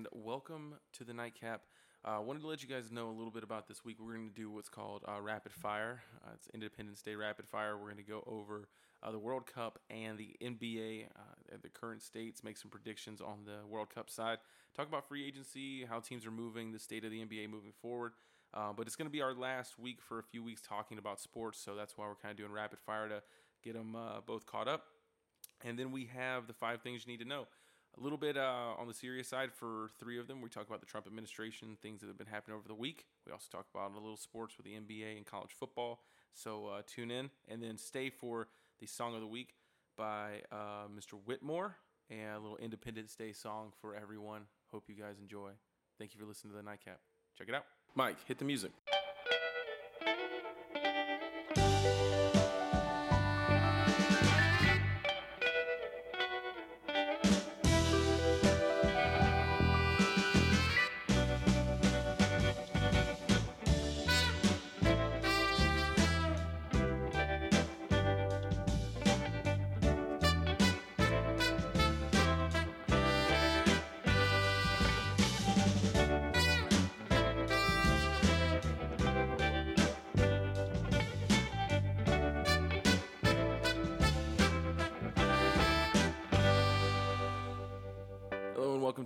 and welcome to the Nightcap. I uh, wanted to let you guys know a little bit about this week. We're going to do what's called uh, Rapid Fire. Uh, it's Independence Day Rapid Fire. We're going to go over uh, the World Cup and the NBA uh, the current states, make some predictions on the World Cup side, talk about free agency, how teams are moving, the state of the NBA moving forward. Uh, but it's going to be our last week for a few weeks talking about sports, so that's why we're kind of doing rapid fire to get them both caught up. And then we have the five things you need to know. A little bit uh, on the serious side for three of them. We talk about the Trump administration, things that have been happening over the week. We also talk about a little sports with the NBA and college football. So uh, tune in and then stay for the song of the week by uh, Mr. Whitmore and a little Independence Day song for everyone. Hope you guys enjoy. Thank you for listening to the Nightcap. Check it out. Mike, hit the music.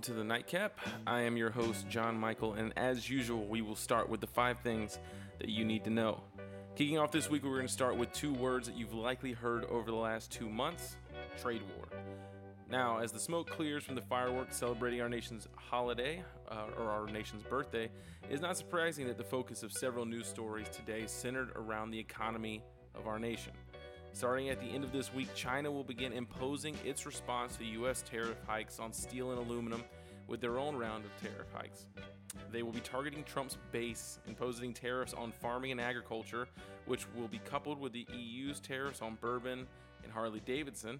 To the Nightcap. I am your host, John Michael, and as usual, we will start with the five things that you need to know. Kicking off this week, we're going to start with two words that you've likely heard over the last two months trade war. Now, as the smoke clears from the fireworks celebrating our nation's holiday, uh, or our nation's birthday, it is not surprising that the focus of several news stories today centered around the economy of our nation. Starting at the end of this week, China will begin imposing its response to U.S. tariff hikes on steel and aluminum with their own round of tariff hikes. They will be targeting Trump's base, imposing tariffs on farming and agriculture, which will be coupled with the EU's tariffs on bourbon and Harley Davidson.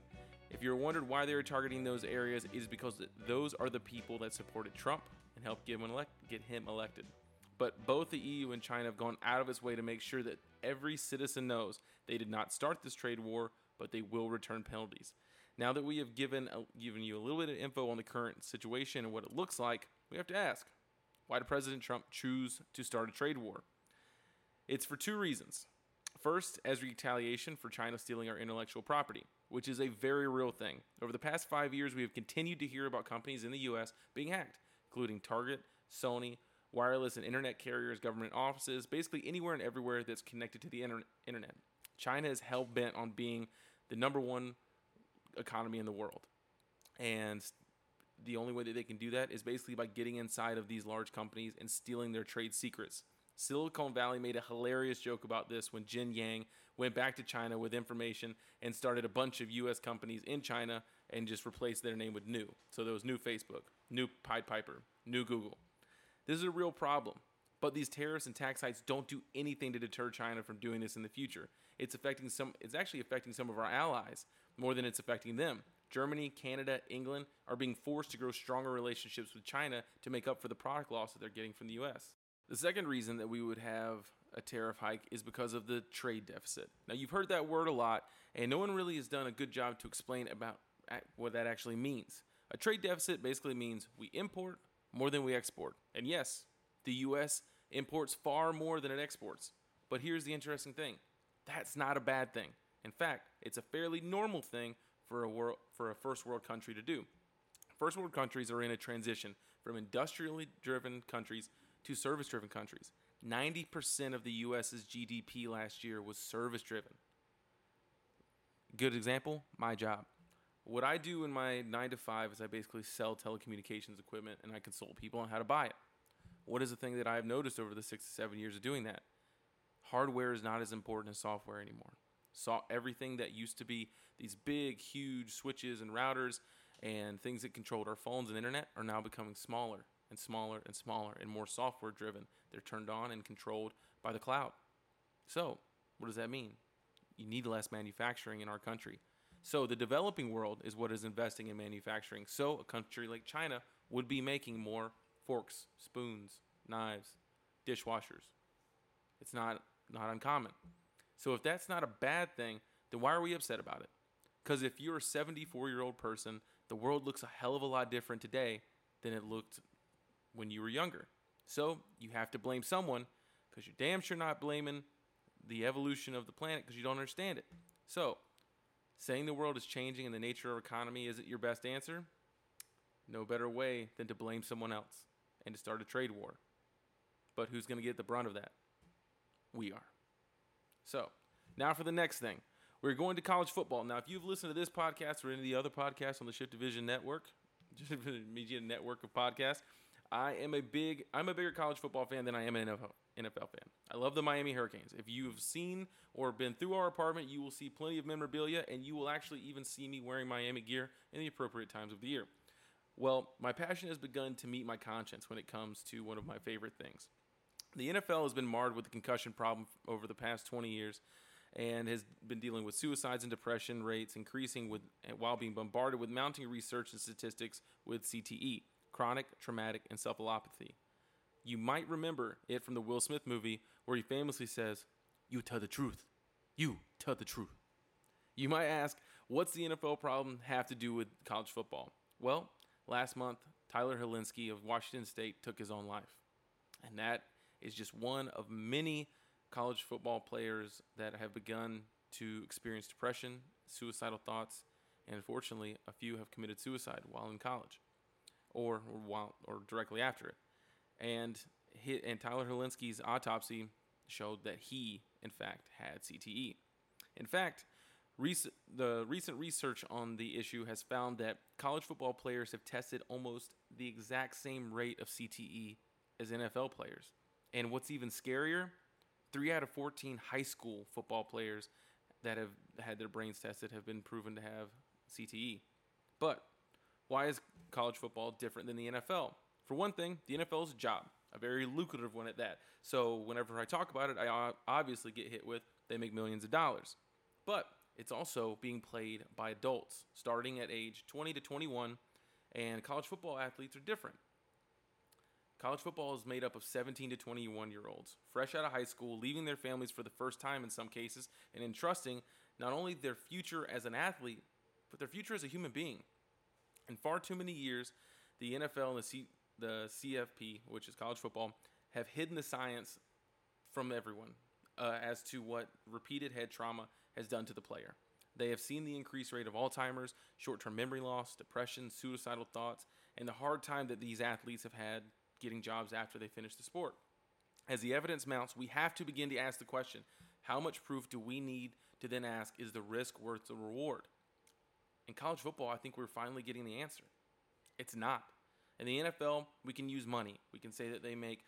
If you're wondered why they are targeting those areas, it is because those are the people that supported Trump and helped him, elect- get him elected. But both the EU and China have gone out of its way to make sure that every citizen knows they did not start this trade war, but they will return penalties. Now that we have given a, given you a little bit of info on the current situation and what it looks like, we have to ask, why did President Trump choose to start a trade war? It's for two reasons. First, as retaliation for China stealing our intellectual property, which is a very real thing. Over the past five years, we have continued to hear about companies in the U.S. being hacked, including Target, Sony, wireless and internet carriers, government offices, basically anywhere and everywhere that's connected to the internet. China is hell bent on being the number one economy in the world. And the only way that they can do that is basically by getting inside of these large companies and stealing their trade secrets. Silicon Valley made a hilarious joke about this when Jian-Yang went back to China with information and started a bunch of US companies in China and just replaced their name with new. So there was new Facebook, new Pied Piper, new Google. This is a real problem. But these tariffs and tax hikes don't do anything to deter China from doing this in the future. It's affecting some it's actually affecting some of our allies more than it's affecting them. Germany, Canada, England are being forced to grow stronger relationships with China to make up for the product loss that they're getting from the US. The second reason that we would have a tariff hike is because of the trade deficit. Now, you've heard that word a lot, and no one really has done a good job to explain about what that actually means. A trade deficit basically means we import more than we export. And yes, the US imports far more than it exports. But here's the interesting thing that's not a bad thing. In fact, it's a fairly normal thing for a, world, for a first world country to do. First world countries are in a transition from industrially driven countries to service driven countries. 90% of the US's GDP last year was service driven. Good example, my job what I do in my nine to five is I basically sell telecommunications equipment and I consult people on how to buy it. What is the thing that I've noticed over the six to seven years of doing that? Hardware is not as important as software anymore. So everything that used to be these big, huge switches and routers and things that controlled our phones and internet are now becoming smaller and smaller and smaller and more software driven. They're turned on and controlled by the cloud. So, what does that mean? You need less manufacturing in our country. So the developing world is what is investing in manufacturing. So a country like China would be making more forks, spoons, knives, dishwashers. It's not not uncommon. So if that's not a bad thing, then why are we upset about it? Because if you're a 74 year old person, the world looks a hell of a lot different today than it looked when you were younger. So you have to blame someone because you're damn sure not blaming the evolution of the planet because you don't understand it. So, saying the world is changing and the nature of economy isn't your best answer? No better way than to blame someone else and to start a trade war. But who's going to get the brunt of that? We are. So, now for the next thing. We're going to college football. Now, if you've listened to this podcast or any of the other podcasts on the Shift Division Network, media network of podcasts, I am a big I'm a bigger college football fan than I am an NFL, NFL fan. I love the Miami Hurricanes. If you've seen or been through our apartment, you will see plenty of memorabilia and you will actually even see me wearing Miami gear in the appropriate times of the year. Well, my passion has begun to meet my conscience when it comes to one of my favorite things. The NFL has been marred with the concussion problem over the past 20 years and has been dealing with suicides and depression rates increasing with while being bombarded with mounting research and statistics with CTE chronic traumatic encephalopathy. You might remember it from the Will Smith movie where he famously says, You tell the truth. You tell the truth. You might ask, what's the NFL problem have to do with college football? Well, last month, Tyler Hilinski of Washington State took his own life. And that is just one of many college football players that have begun to experience depression, suicidal thoughts, and unfortunately, a few have committed suicide while in college or, while or directly after it. And hit, and Tyler Hilinski's autopsy showed that he, in fact, had CTE. In fact, rec- the recent research on the issue has found that college football players have tested almost the exact same rate of CTE as NFL players. And what's even scarier, three out of 14 high school football players that have had their brains tested have been proven to have CTE. But why is college football different than the NFL? For one thing, the NFL is a job, a very lucrative one at that. So whenever I talk about it, I obviously get hit with they make millions of dollars. But it's also being played by adults starting at age 20 to 21, and college football athletes are different. College football is made up of 17 to 21 year olds, fresh out of high school, leaving their families for the first time in some cases, and entrusting not only their future as an athlete, but their future as a human being. In far too many years, the NFL and the, C- the CFP, which is college football, have hidden the science from everyone uh, as to what repeated head trauma has done to the player. They have seen the increased rate of Alzheimer's, short term memory loss, depression, suicidal thoughts, and the hard time that these athletes have had getting jobs after they finish the sport. As the evidence mounts, we have to begin to ask the question how much proof do we need to then ask, is the risk worth the reward? In college football, I think we're finally getting the answer. It's not. In the NFL, we can use money. We can say that they make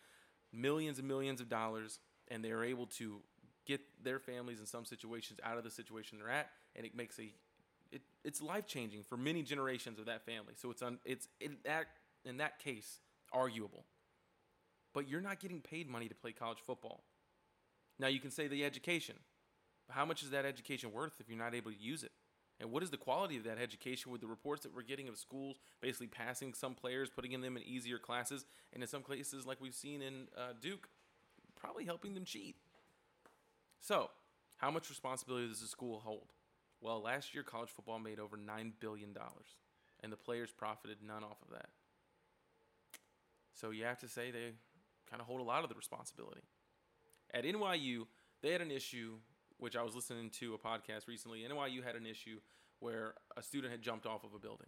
millions and millions of dollars and they're able to get their families in some situations out of the situation they're at and it makes a it, it's life changing for many generations of that family. So it's un, it's in that in that case arguable. But you're not getting paid money to play college football. Now you can say the education. How much is that education worth if you're not able to use it? And what is the quality of that education with the reports that we're getting of schools basically passing some players, putting them in easier classes, and in some cases, like we've seen in uh, Duke, probably helping them cheat? So, how much responsibility does the school hold? Well, last year, college football made over $9 billion, and the players profited none off of that. So, you have to say they kind of hold a lot of the responsibility. At NYU, they had an issue which I was listening to a podcast recently. NYU had an issue where a student had jumped off of a building.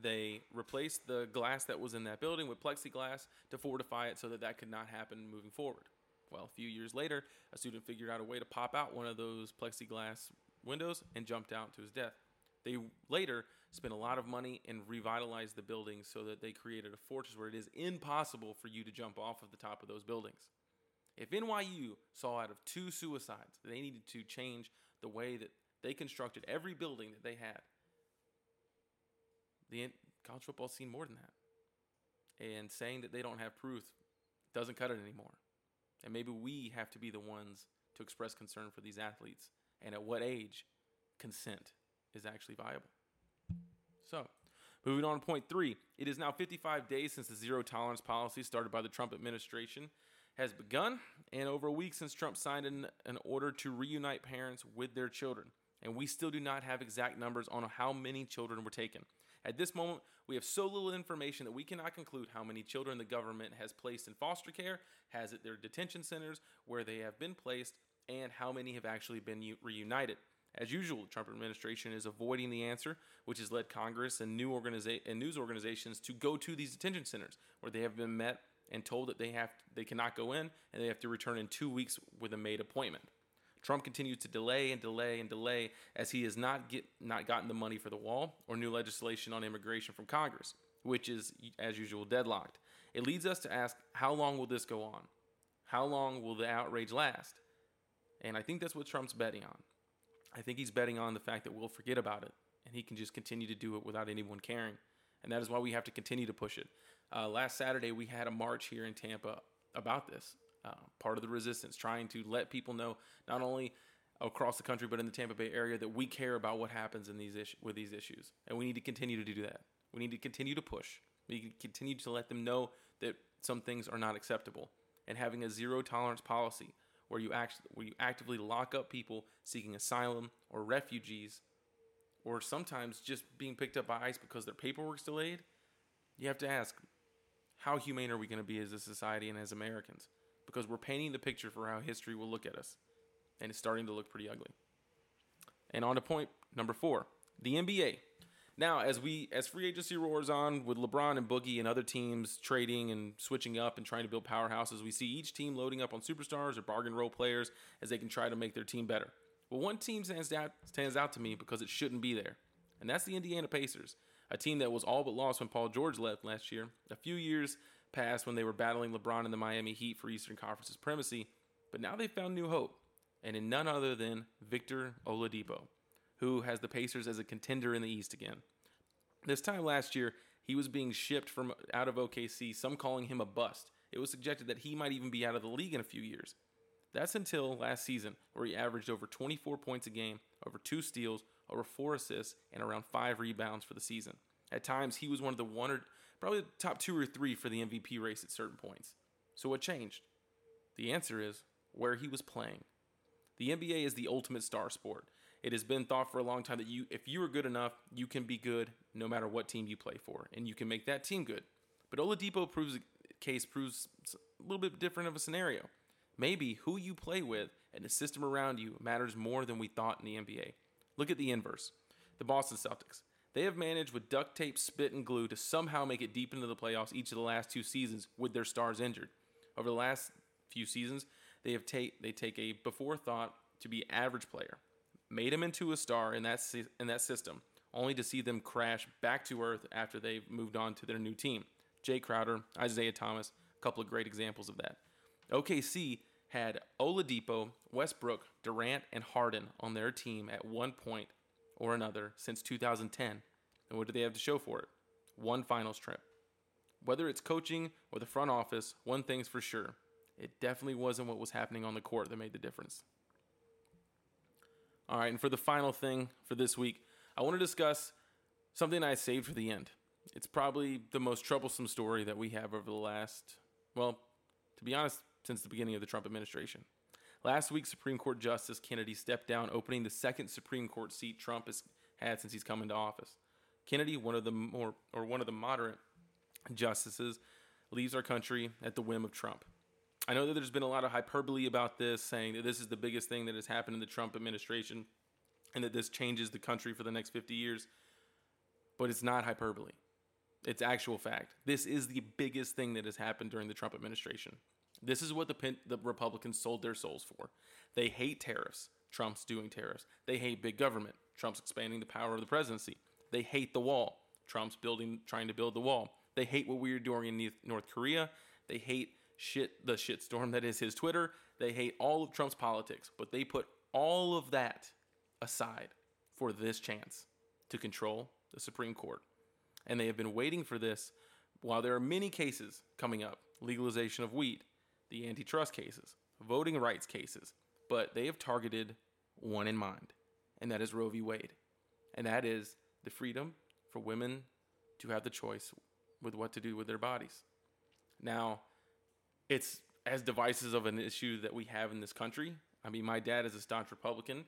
They replaced the glass that was in that building with plexiglass to fortify it so that that could not happen moving forward. Well, a few years later, a student figured out a way to pop out one of those plexiglass windows and jumped out to his death. They later spent a lot of money and revitalized the buildings so that they created a fortress where it is impossible for you to jump off of the top of those buildings. If NYU saw out of two suicides, they needed to change the way that they constructed every building that they had. The college football seen more than that. And saying that they don't have proof doesn't cut it anymore. And maybe we have to be the ones to express concern for these athletes and at what age consent is actually viable. So, moving on to point three, it is now 55 days since the zero tolerance policy started by the Trump administration has begun, and over a week since Trump signed an, an order to reunite parents with their children. And we still do not have exact numbers on how many children were taken. At this moment, we have so little information that we cannot conclude how many children the government has placed in foster care, has at their detention centers, where they have been placed, and how many have actually been reunited. As usual, the Trump administration is avoiding the answer, which has led Congress and, new organiza- and news organizations to go to these detention centers where they have been met and told that they have they cannot go in and they have to return in two weeks with a made appointment. Trump continues to delay and delay and delay as he has not get not gotten the money for the wall or new legislation on immigration from Congress, which is as usual deadlocked. It leads us to ask how long will this go on? How long will the outrage last? And I think that's what Trump's betting on. I think he's betting on the fact that we'll forget about it and he can just continue to do it without anyone caring. And that is why we have to continue to push it. Uh, last Saturday, we had a march here in Tampa about this. Uh, part of the resistance, trying to let people know not only across the country but in the Tampa Bay area that we care about what happens in these with these issues, and we need to continue to do that. We need to continue to push. We need to continue to let them know that some things are not acceptable, and having a zero tolerance policy where you act where you actively lock up people seeking asylum or refugees, or sometimes just being picked up by ICE because their paperwork's delayed. You have to ask, how humane are we going to be as a society and as Americans? Because we're painting the picture for how history will look at us, and it's starting to look pretty ugly. And on to point number four, the NBA. Now, as we as free agency roars on with LeBron and Boogie and other teams trading and switching up and trying to build powerhouses, we see each team loading up on superstars or bargain role players as they can try to make their team better. Well, one team stands out stands out to me because it shouldn't be there, and that's the Indiana Pacers, a team that was all but lost when Paul George left last year. A few years passed when they were battling LeBron and the Miami Heat for Eastern Conference supremacy, but now they found new hope, and in none other than Victor Oladipo who has the Pacers as a contender in the East again. This time last year, he was being shipped from out of OKC, some calling him a bust. It was suggested that he might even be out of the league in a few years. That's until last season, where he averaged over 24 points a game, over two steals, over four assists, and around five rebounds for the season. At times, he was one of the one or probably the top two or three for the MVP race at certain points. So, what changed? The answer is where he was playing. The NBA is the ultimate star sport. It has been thought for a long time that you, if you are good enough, you can be good no matter what team you play for, and you can make that team good. But Oladipo proves case proves a little bit different of a scenario. Maybe who you play with and the system around you matters more than we thought in the NBA. Look at the inverse. The Boston Celtics. They have managed with duct tape, spit, and glue to somehow make it deep into the playoffs each of the last two seasons with their stars injured. Over the last few seasons, they have take they take a before thought to be average player, made him into a star in that in that system, only to see them crash back to earth after they've moved on to their new team. Jae Crowder, Isaiah Thomas, a couple of great examples of that. OKC had Oladipo, Westbrook, Durant, and Harden on their team at one point or another since 2010. And what do they have to show for it? One finals trip. Whether it's coaching or the front office, one thing's for sure it definitely wasn't what was happening on the court that made the difference. All right, and for the final thing for this week, I want to discuss something I saved for the end. It's probably the most troublesome story that we have over the last, well, to be honest, since the beginning of the Trump administration. Last week, Supreme Court Justice Kennedy stepped down, opening the second Supreme Court seat Trump has had since he's come into office. Kennedy, one of the more or one of the moderate justices, leaves our country at the whim of Trump. I know that there's been a lot of hyperbole about this, saying that this is the biggest thing that has happened in the Trump administration and that this changes the country for the next 50 years. But it's not hyperbole. It's actual fact. This is the biggest thing that has happened during the Trump administration. This is what the, the Republicans sold their souls for. They hate tariffs. Trump's doing tariffs. They hate big government. Trump's expanding the power of the presidency. They hate the wall. Trump's building, trying to build the wall. They hate what we are doing in North Korea. They hate shit the shitstorm that is his Twitter. They hate all of Trump's politics, but they put all of that aside for this chance to control the Supreme Court. And they have been waiting for this while there are many cases coming up legalization of weed, the antitrust cases, voting rights cases, but they have targeted one in mind, and that is Roe v. Wade. And that is the freedom for women to have the choice with what to do with their bodies. Now, it's as divisive of an issue that we have in this country. I mean, my dad, is a staunch Republican,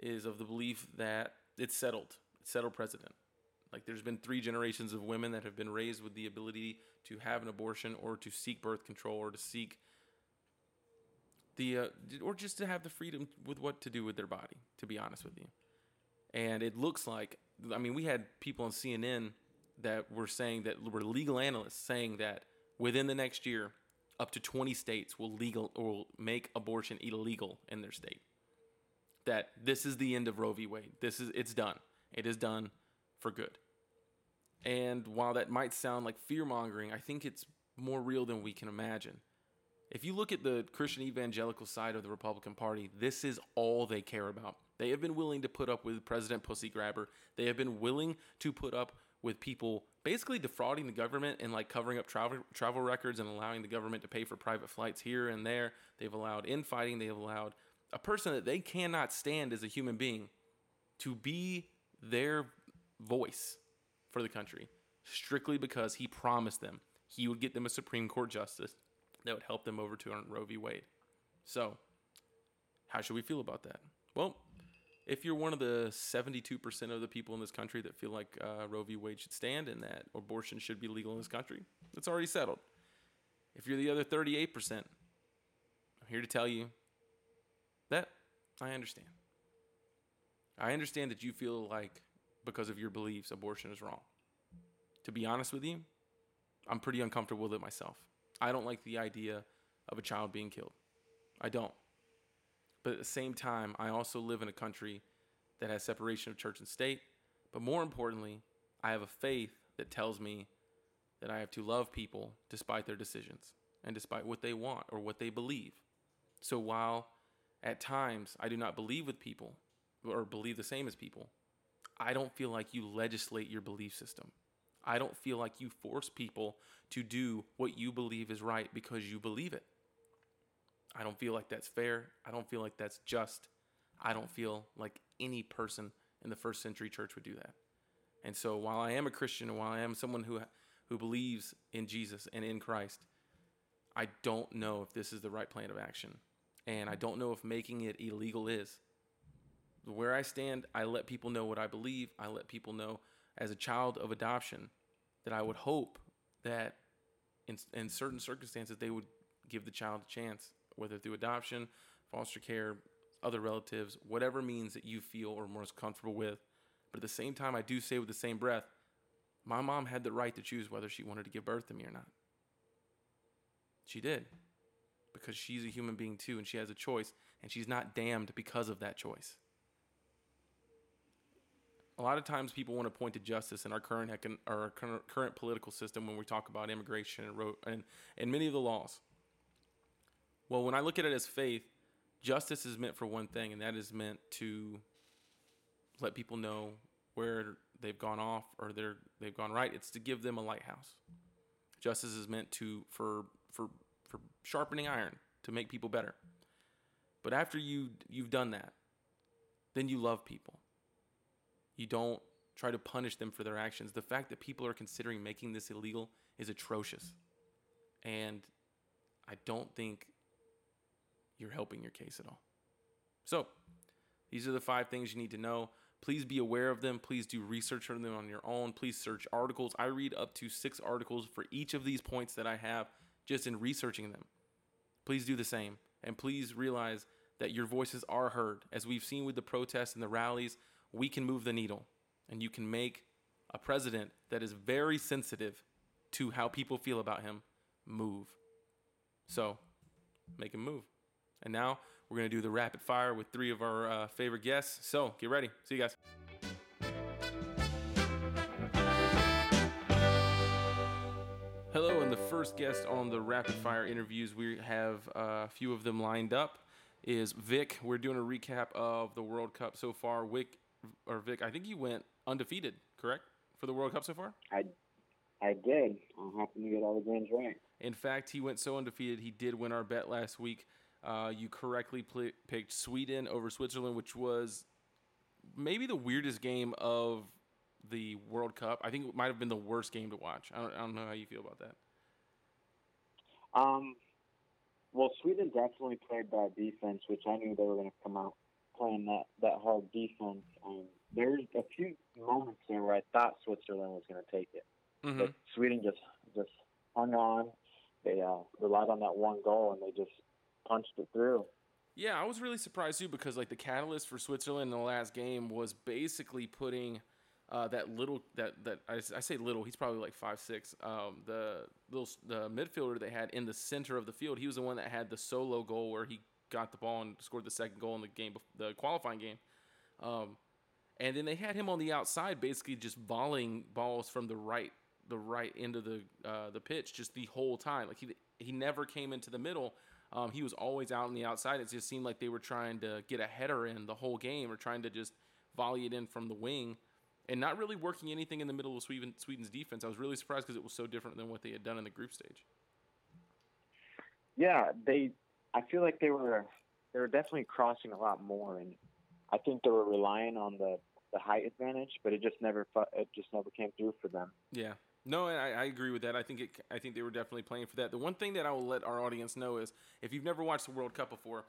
is of the belief that it's settled, it's settled precedent. Like there's been three generations of women that have been raised with the ability to have an abortion or to seek birth control or to seek the uh, or just to have the freedom with what to do with their body. To be honest with you, and it looks like I mean we had people on CNN that were saying that were legal analysts saying that within the next year, up to 20 states will legal or will make abortion illegal in their state. That this is the end of Roe v. Wade. This is it's done. It is done for good. And while that might sound like fear mongering, I think it's more real than we can imagine. If you look at the Christian evangelical side of the Republican Party, this is all they care about. They have been willing to put up with President Pussy Grabber. They have been willing to put up with people basically defrauding the government and like covering up travel travel records and allowing the government to pay for private flights here and there. They've allowed infighting. They've allowed a person that they cannot stand as a human being to be their voice for the country strictly because he promised them he would get them a Supreme Court justice that would help them overturn Roe v. Wade. So, how should we feel about that? Well, if you're one of the 72% of the people in this country that feel like uh, Roe v. Wade should stand and that abortion should be legal in this country, it's already settled. If you're the other 38%, I'm here to tell you that I understand. I understand that you feel like because of your beliefs, abortion is wrong. To be honest with you, I'm pretty uncomfortable with it myself. I don't like the idea of a child being killed. I don't. But at the same time, I also live in a country that has separation of church and state. But more importantly, I have a faith that tells me that I have to love people despite their decisions and despite what they want or what they believe. So while at times I do not believe with people or believe the same as people, I don't feel like you legislate your belief system. I don't feel like you force people to do what you believe is right because you believe it. I don't feel like that's fair. I don't feel like that's just. I don't feel like any person in the first century church would do that. And so while I am a Christian and while I am someone who who believes in Jesus and in Christ, I don't know if this is the right plan of action. And I don't know if making it illegal is. Where I stand, I let people know what I believe. I let people know as a child of adoption that I would hope that in, in certain circumstances they would give the child a chance whether through adoption, foster care, other relatives, whatever means that you feel or most comfortable with. But at the same time, I do say with the same breath, my mom had the right to choose whether she wanted to give birth to me or not. She did. Because she's a human being too, and she has a choice, and she's not damned because of that choice. A lot of times, people want to point to justice in our current our current political system when we talk about immigration and, and, and many of the laws. Well, when I look at it as faith, justice is meant for one thing, and that is meant to let people know where they've gone off or they're they've gone right. It's to give them a lighthouse. Justice is meant to for for for sharpening iron to make people better. But after you you've done that, then you love people. You don't try to punish them for their actions. The fact that people are considering making this illegal is atrocious. And I don't think you're helping your case at all. So, these are the five things you need to know. Please be aware of them. Please do research on them on your own. Please search articles. I read up to six articles for each of these points that I have just in researching them. Please do the same. And please realize that your voices are heard. As we've seen with the protests and the rallies, we can move the needle. And you can make a president that is very sensitive to how people feel about him move. So, make him move. And now we're going to do the rapid fire with three of our uh, favorite guests. So get ready. See you guys. Hello, and the first guest on the rapid fire interviews, we have uh, a few of them lined up, is Vic. We're doing a recap of the World Cup so far. Vic, or Vic, I think you went undefeated, correct, for the World Cup so far? I, I did. I happened to get all the games right. In fact, he went so undefeated, he did win our bet last week. Uh, you correctly pl- picked Sweden over Switzerland, which was maybe the weirdest game of the World Cup. I think it might have been the worst game to watch. I don't, I don't know how you feel about that. Um, well, Sweden definitely played bad defense, which I knew they were going to come out playing that, that hard defense. Um, there's a few moments there where I thought Switzerland was going to take it, Mm-hmm. but Sweden just just hung on. They uh, relied on that one goal and they just punched it through. Yeah, I was really surprised too because like the catalyst for Switzerland in the last game was basically putting uh, that little that that I, I say little he's probably like five six um, the little the midfielder they had in the center of the field. He was the one that had the solo goal where he got the ball and scored the second goal in the game the qualifying game. Um, and then they had him on the outside basically just volleying balls from the right the right end of the uh, the pitch just the whole time. Like he he never came into the middle um, he was always out on the outside. It just seemed like they were trying to get a header in the whole game, or trying to just volley it in from the wing, and not really working anything in the middle of Sweden, Sweden's defense. I was really surprised because it was so different than what they had done in the group stage. Yeah, they. I feel like they were they were definitely crossing a lot more, and I think they were relying on the the height advantage, but it just never it just never came through for them. Yeah. No, I, I agree with that. I think it, I think they were definitely playing for that. The one thing that I will let our audience know is if you've never watched the World Cup before,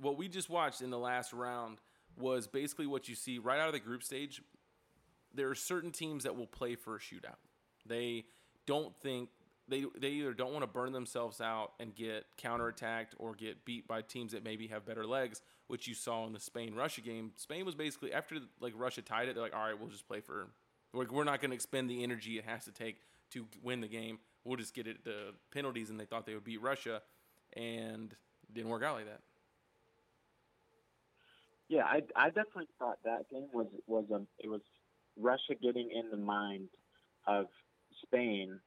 what we just watched in the last round was basically what you see right out of the group stage. There are certain teams that will play for a shootout. They don't think they they either don't want to burn themselves out and get counterattacked or get beat by teams that maybe have better legs, which you saw in the Spain Russia game. Spain was basically after like Russia tied it, they're like, all right, we'll just play for we're, we're not going to expend the energy it has to take to win the game. We'll just get it the penalties, and they thought they would beat Russia, and it didn't work out like that. Yeah, I I definitely thought that game was was a it was Russia getting in the mind of Spain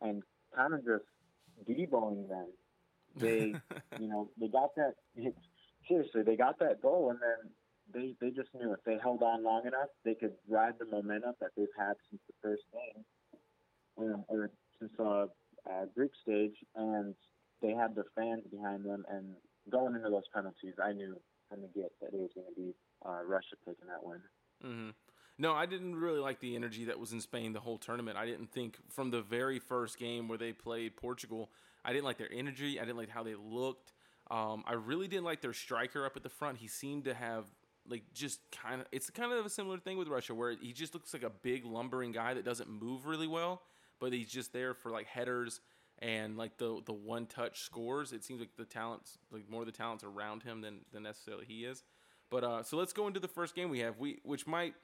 and kind of just deboing them. They you know they got that seriously they got that goal and then they they just knew if they held on long enough they could ride the momentum that they've had since the first game um, or since uh, uh, group stage and they had their fans behind them and going into those penalties I knew from the get that it was going to be uh, Russia taking that win. hmm No, I didn't really like the energy that was in Spain the whole tournament. I didn't think from the very first game where they played Portugal, I didn't like their energy. I didn't like how they looked. Um, I really didn't like their striker up at the front. He seemed to have like just kind of it's kind of a similar thing with Russia where he just looks like a big lumbering guy that doesn't move really well, but he's just there for like headers and like the the one touch scores. It seems like the talents like more of the talents around him than than necessarily he is. But uh, so let's go into the first game we have. We which might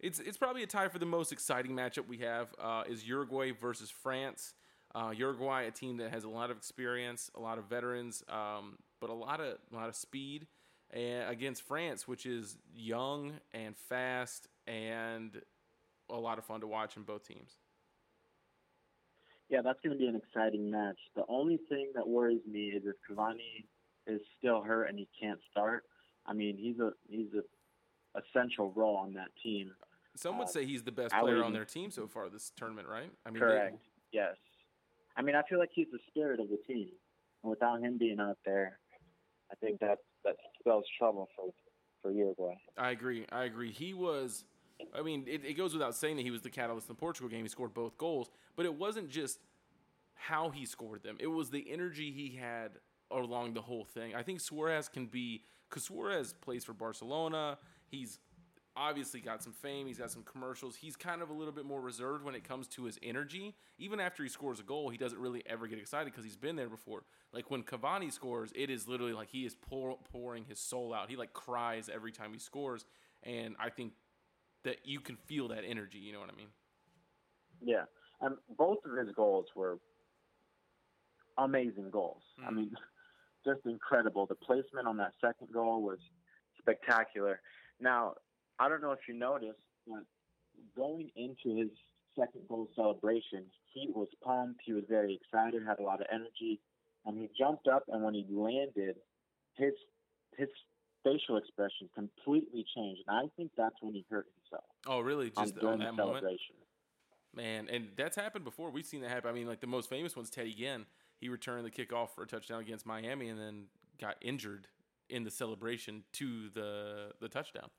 it's it's probably a tie for the most exciting matchup we have uh, is Uruguay versus France. Uh, Uruguay, a team that has a lot of experience, a lot of veterans, um, but a lot of a lot of speed, and against France, which is young and fast and a lot of fun to watch in both teams. Yeah, that's going to be an exciting match. The only thing that worries me is if Cavani is still hurt and he can't start. I mean, he's a he's a essential role on that team. Some would Uh, say he's the best I would player on their team so far this tournament, right? I mean, they- Correct. Yes. I mean, I feel like he's the spirit of the team. And without him being out there, I think that that spells trouble for for Uruguay. I agree. I agree. He was. I mean, it, it goes without saying that he was the catalyst in the Portugal game. He scored both goals, but it wasn't just how he scored them. It was the energy he had along the whole thing. I think Suarez can be because Suarez plays for Barcelona. He's obviously got some fame. He's got some commercials. He's kind of a little bit more reserved when it comes to his energy. Even after he scores a goal, he doesn't really ever get excited because he's been there before. Like when Cavani scores, it is literally like he is pour, pouring his soul out. He like cries every time he scores, and I think that you can feel that energy. You know what I mean? Yeah, and both of his goals were amazing goals. I Mhm. mean, just incredible. The placement on that second goal was spectacular. Now, I don't know if you noticed, but going into his second goal celebration, he was pumped. He was very excited, had a lot of energy, and he jumped up. And when he landed, his his facial expression completely changed. And I think that's when he hurt himself Oh, really? Just uh, during on the that moment? Man, and that's happened before. We've seen that happen. I mean, like the most famous one's Teddy Ginn. He returned the kickoff for a touchdown against Miami and then got injured in the celebration to the the touchdown.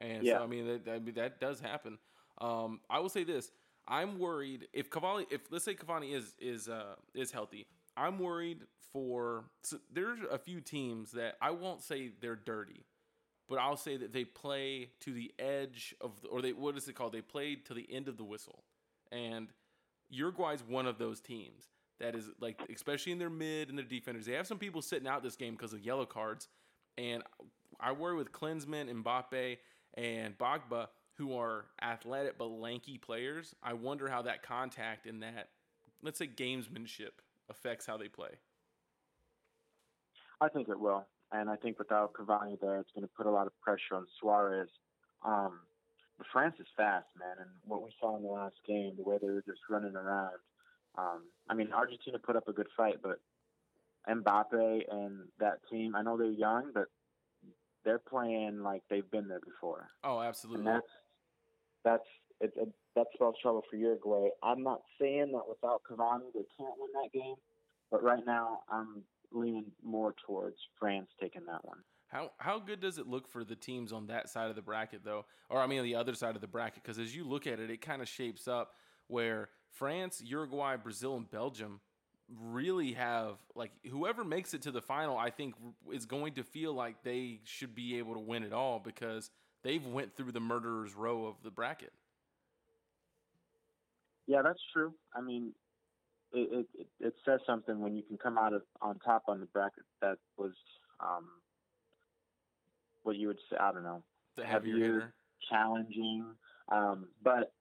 And Yeah. so I mean that, mean, that does happen. Um, I will say this: I'm worried if Cavani, if let's say Cavani is is uh, is healthy, I'm worried for. So there's a few teams that I won't say they're dirty, but I'll say that they play to the edge of, the, or they what is it called? They play to the end of the whistle, and Uruguay's one of those teams that is like, especially in their mid and their defenders. They have some people sitting out this game because of yellow cards, and I worry with Griezmann, Mbappe, and Pogba, who are athletic but lanky players. I wonder how that contact and that, let's say, gamesmanship affects how they play. I think it will, and I think without Cavani there, it's going to put a lot of pressure on Suarez. Um, but France is fast, man, and what we saw in the last game, the way they were just running around. Um, I mean, Argentina put up a good fight, but Mbappe and that team, I know they're young, but they're playing like they've been there before. Oh, absolutely. And that's that's it, that spells trouble for Uruguay. I'm not saying that without Cavani they can't win that game, but right now I'm leaning more towards France taking that one. How how good does it look for the teams on that side of the bracket though, or I mean the other side of the bracket? Because as you look at it, it kind of shapes up where France, Uruguay, Brazil, and Belgium really have like whoever makes it to the final i think is going to feel like they should be able to win it all because they've went through the murderer's row of the bracket. Yeah that's true. I mean it, it, it says something when you can come out of on top on the bracket that was um, what you would say i don't know the heavier, heavier challenging um, but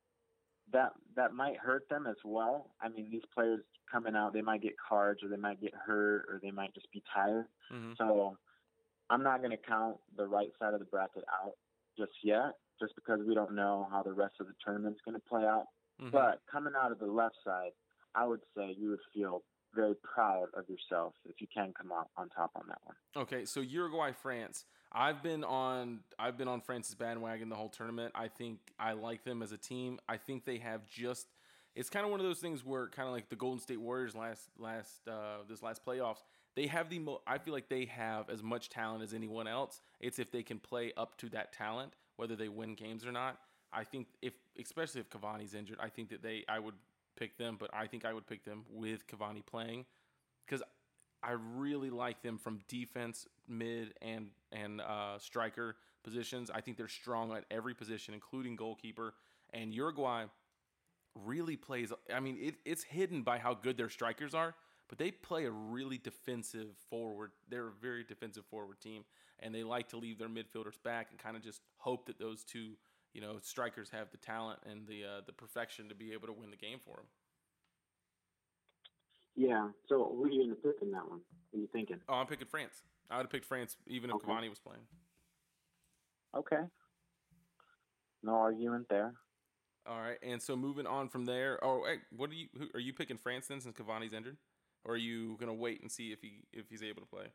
that that might hurt them as well. I mean, these players coming out, they might get cards, or they might get hurt, or they might just be tired. Mm-hmm. So I'm not going to count the right side of the bracket out just yet, just because we don't know how the rest of the tournament's going to play out. Mm-hmm. But coming out of the left side, I would say you would feel very proud of yourself if you can come out on top on that one. Okay, so Uruguay, France. I've been on I've been on France's bandwagon the whole tournament. I think I like them as a team. I think they have just it's kind of one of those things where kind of like the Golden State Warriors last last uh, this last playoffs. They have the mo- I feel like they have as much talent as anyone else. It's if they can play up to that talent, whether they win games or not. I think if especially if Cavani's injured, I think that they I would pick them, but I think I would pick them with Cavani playing because I really like them from defense, mid, and and uh, striker positions. I think they're strong at every position, including goalkeeper. And Uruguay really plays. I mean, it, it's hidden by how good their strikers are, but they play a really defensive forward. They're a very defensive forward team, and they like to leave their midfielders back and kind of just hope that those two, you know, strikers have the talent and the uh, the perfection to be able to win the game for them. Yeah. So what are you going to pick in that one? What are you thinking? Oh, I'm picking France. I would have picked France even if okay. Cavani was playing. Okay. No argument there. All right, and so moving on from there. Oh, hey, what are you? Who, are you picking France then, since Cavani's injured, or are you gonna wait and see if he if he's able to play?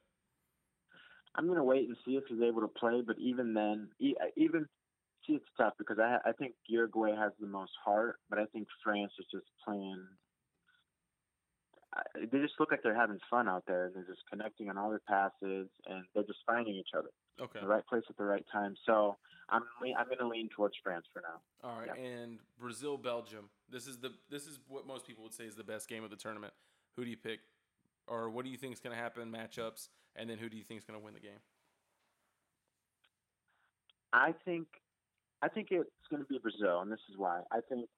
I'm gonna wait and see if he's able to play, but even then, even see, it's tough because I I think Uruguay has the most heart, but I think France is just playing they just look like they're having fun out there. And they're just connecting on all their passes, and they're just finding each other. Okay. The right place at the right time. So I'm I'm going to lean towards France for now. All right. Yeah. And Brazil Belgium. This is the this is what most people would say is the best game of the tournament. Who do you pick, or what do you think is going to happen matchups, and then who do you think is going to win the game? I think I think it's going to be Brazil, and this is why. I think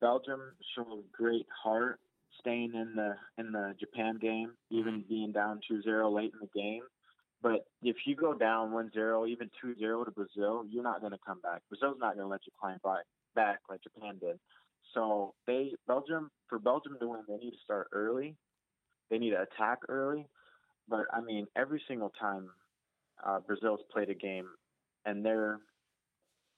Belgium showed great heart staying in the in the Japan game, even mm-hmm. being down 2-0 late in the game. But if you go down 1-0, even 2-0 to Brazil, you're not going to come back. Brazil's not going to let you climb back, back like Japan did. So they Belgium for Belgium to win, they need to start early. They need to attack early. But I mean, every single time uh, Brazil's played a game and they're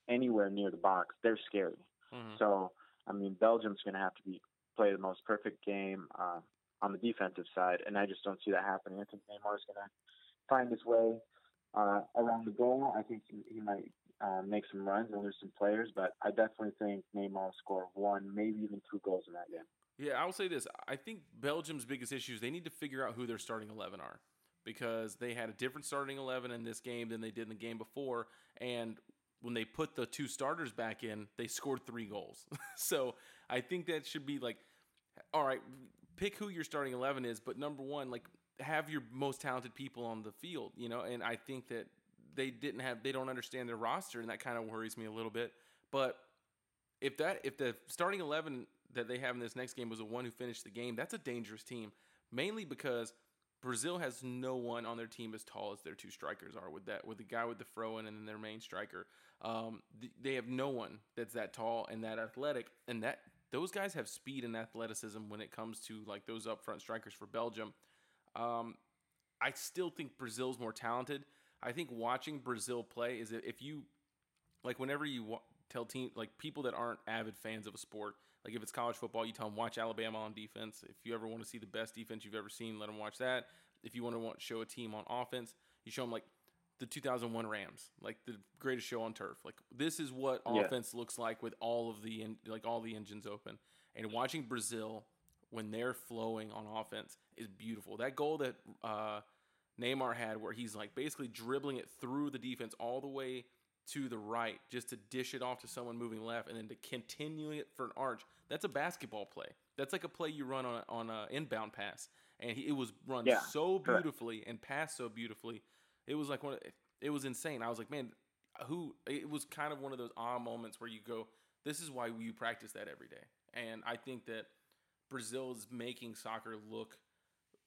anywhere near the box, they're scary. Mm-hmm. So I mean, Belgium's going to have to be play the most perfect game uh, on the defensive side, and I just don't see that happening. I think Neymar is going to find his way uh, around the goal. I think he, he might uh, make some runs and lose some players, but I definitely think Neymar will score one, maybe even two goals in that game. Yeah, I'll say this. I think Belgium's biggest issue is they need to figure out who their starting 11 are because they had a different starting 11 in this game than they did in the game before. And when they put the two starters back in, they scored three goals. so I think that should be like, all right, pick who your starting eleven is, but number one, like have your most talented people on the field, you know. And I think that they didn't have they don't understand their roster, and that kind of worries me a little bit. But if that if the starting eleven that they have in this next game was the one who finished the game, that's a dangerous team. Mainly because Brazil has no one on their team as tall as their two strikers are. With that, with the guy with the in and then their main striker, um, th- they have no one that's that tall and that athletic, and that those guys have speed and athleticism when it comes to like those up front strikers for Belgium. Um, I still think Brazil's more talented. I think watching Brazil play is if you like whenever you tell team like people that aren't avid fans of a sport, like if it's college football, you tell them watch Alabama on defense. If you ever want to see the best defense you've ever seen, let them watch that. If you want to show a team on offense, you show them like the 2001 Rams, like the greatest show on turf. Like this is what yeah. offense looks like with all of the like all the engines open. And watching Brazil when they're flowing on offense is beautiful. That goal that uh, Neymar had, where he's like basically dribbling it through the defense all the way to the right just to dish it off to someone moving left and then to continue it for an arch. That's a basketball play. That's like a play you run on a, on an inbound pass, and he, it was run yeah, so beautifully correct. and passed so beautifully. It was like one. Of, it was insane. I was like, man, who? It was kind of one of those ah moments where you go, this is why you practice that every day. And I think that Brazil is making soccer look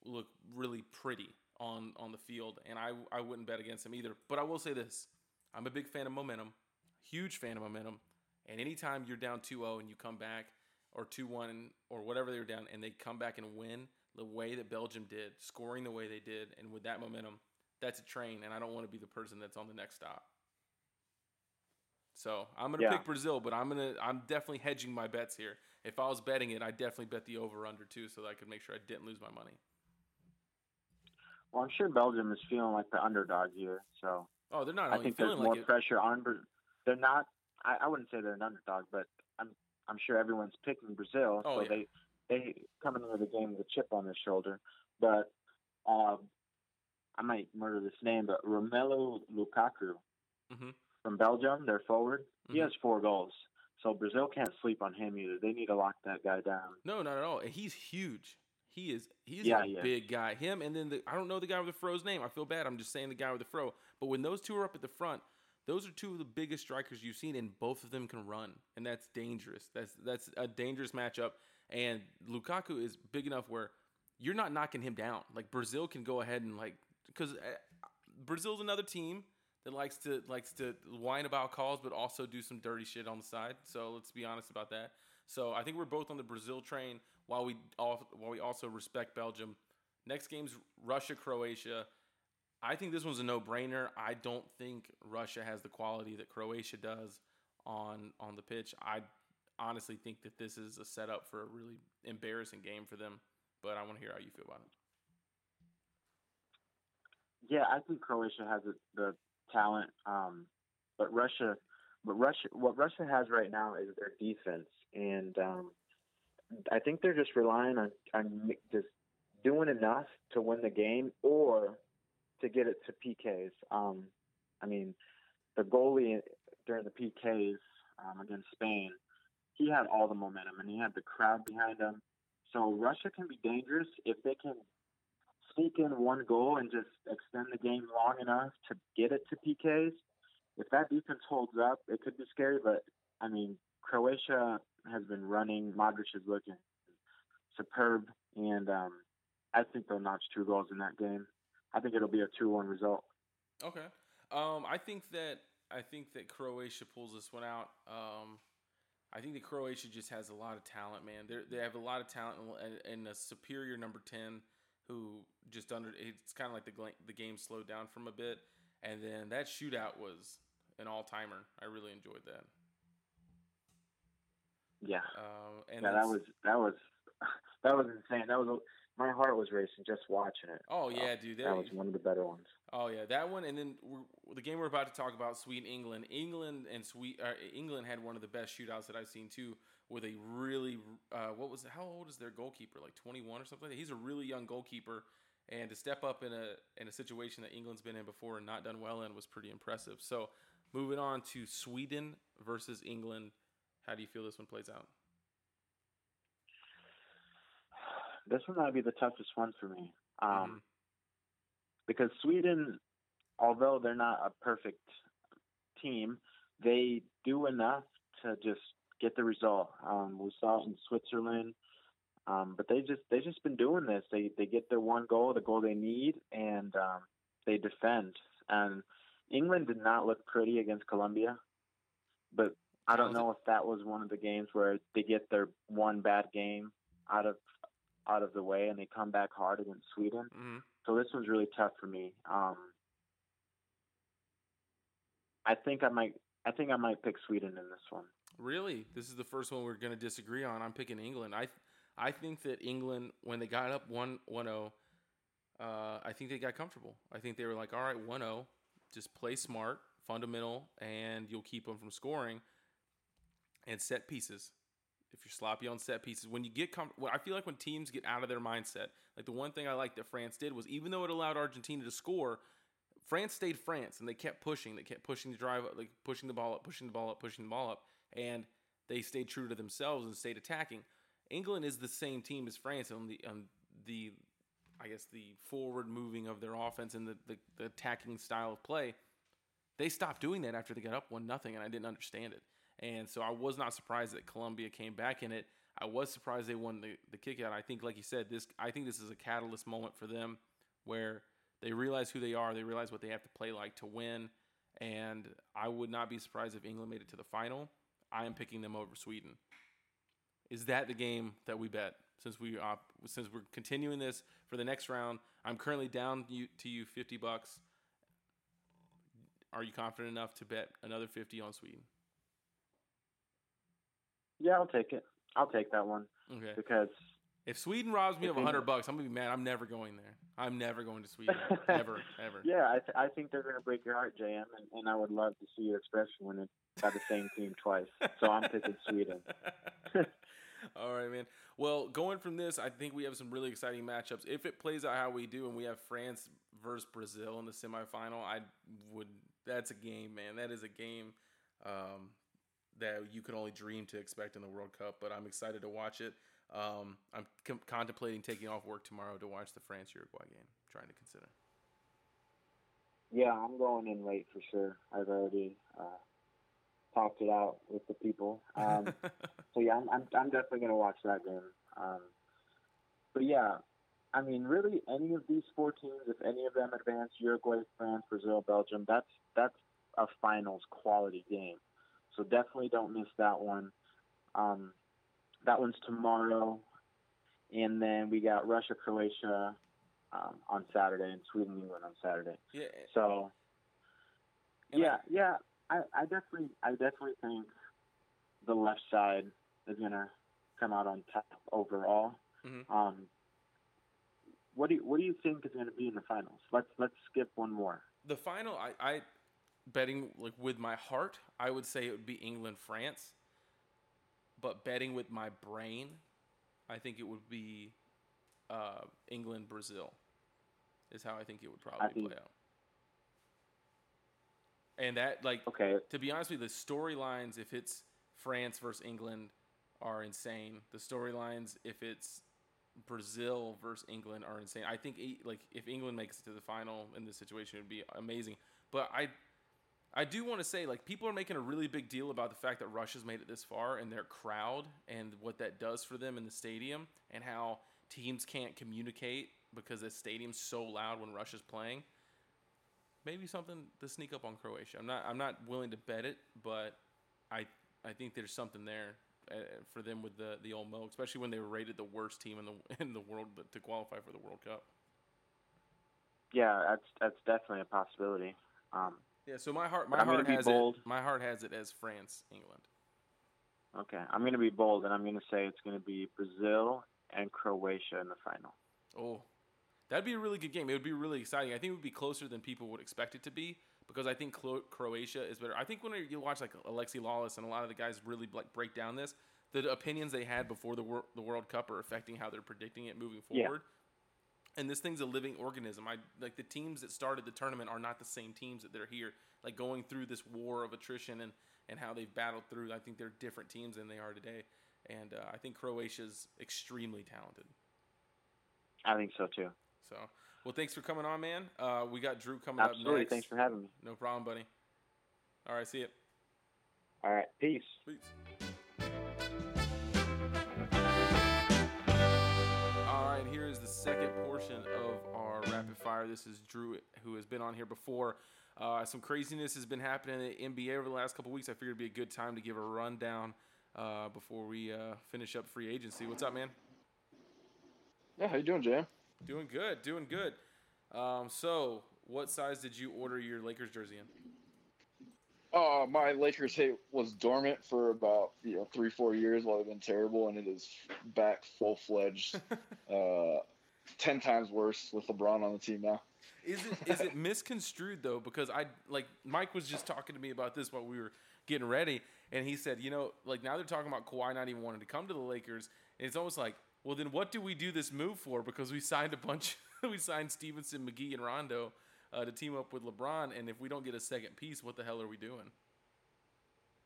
look really pretty on on the field, and I I wouldn't bet against them either. But I will say this: I'm a big fan of momentum, huge fan of momentum. And anytime you're down 2-0 and you come back, or 2-1 or whatever they were down, and they come back and win the way that Belgium did, scoring the way they did, and with that momentum, that's a train. And I don't want to be the person that's on the next stop. So I'm gonna yeah. pick Brazil, but I'm gonna I'm definitely hedging my bets here. If I was betting it, I'd definitely bet the over under too, so that I could make sure I didn't lose my money. Well, I'm sure Belgium is feeling like the underdog here, so Oh, they're not. I think there's more pressure on. They're not. I, I wouldn't say they're an underdog, but I'm I'm sure everyone's picking Brazil, oh, so yeah. they they come into the game with a chip on their shoulder. But um, I might murder this name, but Romelu Lukaku mm-hmm. from Belgium, their forward, mm-hmm. he has four goals. So Brazil can't sleep on him either. They need to lock that guy down. No, not at all. He's huge. He is he's yeah, a yeah. big guy. Him and then the I don't know the guy with the fro's name. I feel bad. I'm just saying the guy with the fro. But when those two are up at the front, those are two of the biggest strikers you've seen, and both of them can run, and that's dangerous. That's that's a dangerous matchup. And Lukaku is big enough where you're not knocking him down. Like Brazil can go ahead and like because uh, Brazil's another team that likes to likes to whine about calls, but also do some dirty shit on the side. So let's be honest about that. So I think we're both on the Brazil train while we all, while we also respect Belgium. Next game's Russia Croatia. I think this one's a no-brainer. I don't think Russia has the quality that Croatia does on on the pitch. I honestly think that this is a setup for a really embarrassing game for them. But I want to hear how you feel about it. Yeah, I think Croatia has the talent, um, but Russia, but Russia, what Russia has right now is their defense, and um, I think they're just relying on, on just doing enough to win the game or to get it to PKs. Um, I mean, the goalie during the PKs um, against Spain, he had all the momentum and he had the crowd behind him. So Russia can be dangerous if they can sneak in one goal and just extend the game long enough to get it to PKs. If that defense holds up, it could be scary. But I mean, Croatia has been running. Modric is looking superb, and um, I think they'll notch two goals in that game. I think it'll be a two-one result. Okay, um, I think that I think that Croatia pulls this one out. Um, I think that Croatia just has a lot of talent, man. They they have a lot of talent and, and a superior number ten who just under. It's kind of like the the game slowed down from a bit, and then that shootout was an all timer. I really enjoyed that. Yeah. Um, and yeah, that was that was that was insane. That was a, my heart was racing just watching it. Oh yeah, dude, that, that was one of the better ones. Oh yeah, that one, and then the game we're about to talk about, Sweden England. England and Sweet uh, England had one of the best shootouts that I've seen too. With a really, uh, what was? How old is their goalkeeper? Like twenty one or something. He's a really young goalkeeper, and to step up in a in a situation that England's been in before and not done well in was pretty impressive. So, moving on to Sweden versus England. How do you feel this one plays out? This one might be the toughest one for me, um, mm-hmm. because Sweden, although they're not a perfect team, they do enough to just get the result. Um, we saw it in Switzerland, um, but they just they just been doing this. They they get their one goal, the goal they need, and um, they defend. And England did not look pretty against Colombia, but I don't know if that was one of the games where they get their one bad game out of out of the way and they come back hard against Sweden. Mm-hmm. So this one's really tough for me. Um, I think I might I think I might pick Sweden in this one. Really, this is the first one we're going to disagree on. I'm picking England. I I think that England when they got up 1 1-0, uh, I think they got comfortable. I think they were like, all right, 1-0, just play smart, fundamental, and you'll keep them from scoring. And set pieces. If you're sloppy on set pieces, when you get comfortable, I feel like when teams get out of their mindset, like the one thing I liked that France did was even though it allowed Argentina to score, France stayed France and they kept pushing. They kept pushing the drive, like pushing the ball up, pushing the ball up, pushing the ball up, and they stayed true to themselves and stayed attacking. England is the same team as France on the on the, I guess the forward moving of their offense and the, the, the attacking style of play. They stopped doing that after they got up one nothing, and I didn't understand it. And so I was not surprised that Colombia came back in it. I was surprised they won the, the kick out. I think, like you said, this I think this is a catalyst moment for them where they realize who they are, they realize what they have to play like to win. And I would not be surprised if England made it to the final. I am picking them over Sweden. Is that the game that we bet? Since we uh, since we're continuing this for the next round, I'm currently down you, to you 50 bucks. Are you confident enough to bet another 50 on Sweden? Yeah, I'll take it. I'll take that one. Okay. Because if Sweden robs me of a hundred bucks, I'm gonna be mad. I'm never going there. I'm never going to Sweden. ever, ever. Yeah, I, th- I think they're gonna break your heart, JM, and, and I would love to see your expression when it's by the same team twice. So I'm picking Sweden. All right, man. Well, going from this, I think we have some really exciting matchups. If it plays out how we do, and we have France versus Brazil in the semifinal, I would. That's a game, man. That is a game. Um, that you could only dream to expect in the World Cup. But I'm excited to watch it. Um, I'm com- contemplating taking off work tomorrow to watch the France Uruguay game. Trying to consider. Yeah, I'm going in late for sure. I've already uh, talked it out with the people. Um, so yeah, I'm, I'm, I'm definitely going to watch that game. Um, but yeah, I mean, really, any of these four teams, if any of them advance, Uruguay, France, Brazil, Belgium, that's that's a finals quality game. So definitely don't miss that one. Um, that one's tomorrow, and then we got Russia, Croatia um, on Saturday, and Sweden, England on Saturday. Yeah. So. Yeah, yeah, I, I definitely, I definitely think the left side is gonna come out on top overall. Mhm. Um, what do you, what do you think is going to be in the finals? Let's let's skip one more. The final, I, I betting like with my heart, I would say it would be England France. But betting with my brain, I think it would be uh, England Brazil. Is how I think it would probably think- play out. And that like Okay, to be honest with you, the storylines, if it's France versus England, are insane. The storylines, if it's Brazil versus England, are insane. I think like if England makes it to the final in this situation, it would be amazing. But I, I do want to say like people are making a really big deal about the fact that Russia's made it this far and their crowd and what that does for them in the stadium and how teams can't communicate because the stadium's so loud when Russia's playing maybe something to sneak up on Croatia. I'm not I'm not willing to bet it, but I I think there's something there uh, for them with the the old Mo, especially when they were rated the worst team in the in the world to qualify for the World Cup. yeah, that's that's definitely a possibility. Um, Yeah, so my heart my I'm heart has bold. it my heart has it as France England. okay, I'm going to be bold, and I'm going to say it's going to be Brazil and Croatia in the final. Oh, that'd be a really good game. It would be really exciting. I think it would be closer than people would expect it to be because I think Clo- Croatia is better. I think when you watch like Alexi Lalas and a lot of the guys really like break down this, the opinions they had before the wor- the World Cup are affecting how they're predicting it moving Yeah. And this thing's a living organism. I like the teams that started the tournament are not the same teams that they're here. Like going through this war of attrition and and how they've battled through. I think they're different teams than they are today. And uh, I think Croatia's extremely talented. I think so too. So, Well, thanks for coming on, man. Uh, we got Drew coming Absolutely. up next. Thanks for having me. No problem, buddy. All right, see you. All right. Peace. Please. Second portion of our rapid fire. This is Drew, who has been on here before. Uh, some craziness has been happening in the NBA over the last couple weeks. I figured it'd be a good time to give a rundown uh, before we uh, finish up free agency. What's up, man? Yeah, how you doing, Jam? Doing good, doing good. Um, so, what size did you order your Lakers jersey in? Uh, my Lakers hate was dormant for about you know three four years while they've been terrible, and it is back full fledged, uh, ten times worse with LeBron on the team now. Is it is it misconstrued though? Because I like Mike was just talking to me about this while we were getting ready, and he said, you know, like now they're talking about Kawhi not even wanting to come to the Lakers, and it's almost like, well, then what do we do this move for? Because we signed a bunch, we signed Stephenson, McGee, and Rondo uh, to team up with LeBron, and if we don't get a second piece, what the hell are we doing?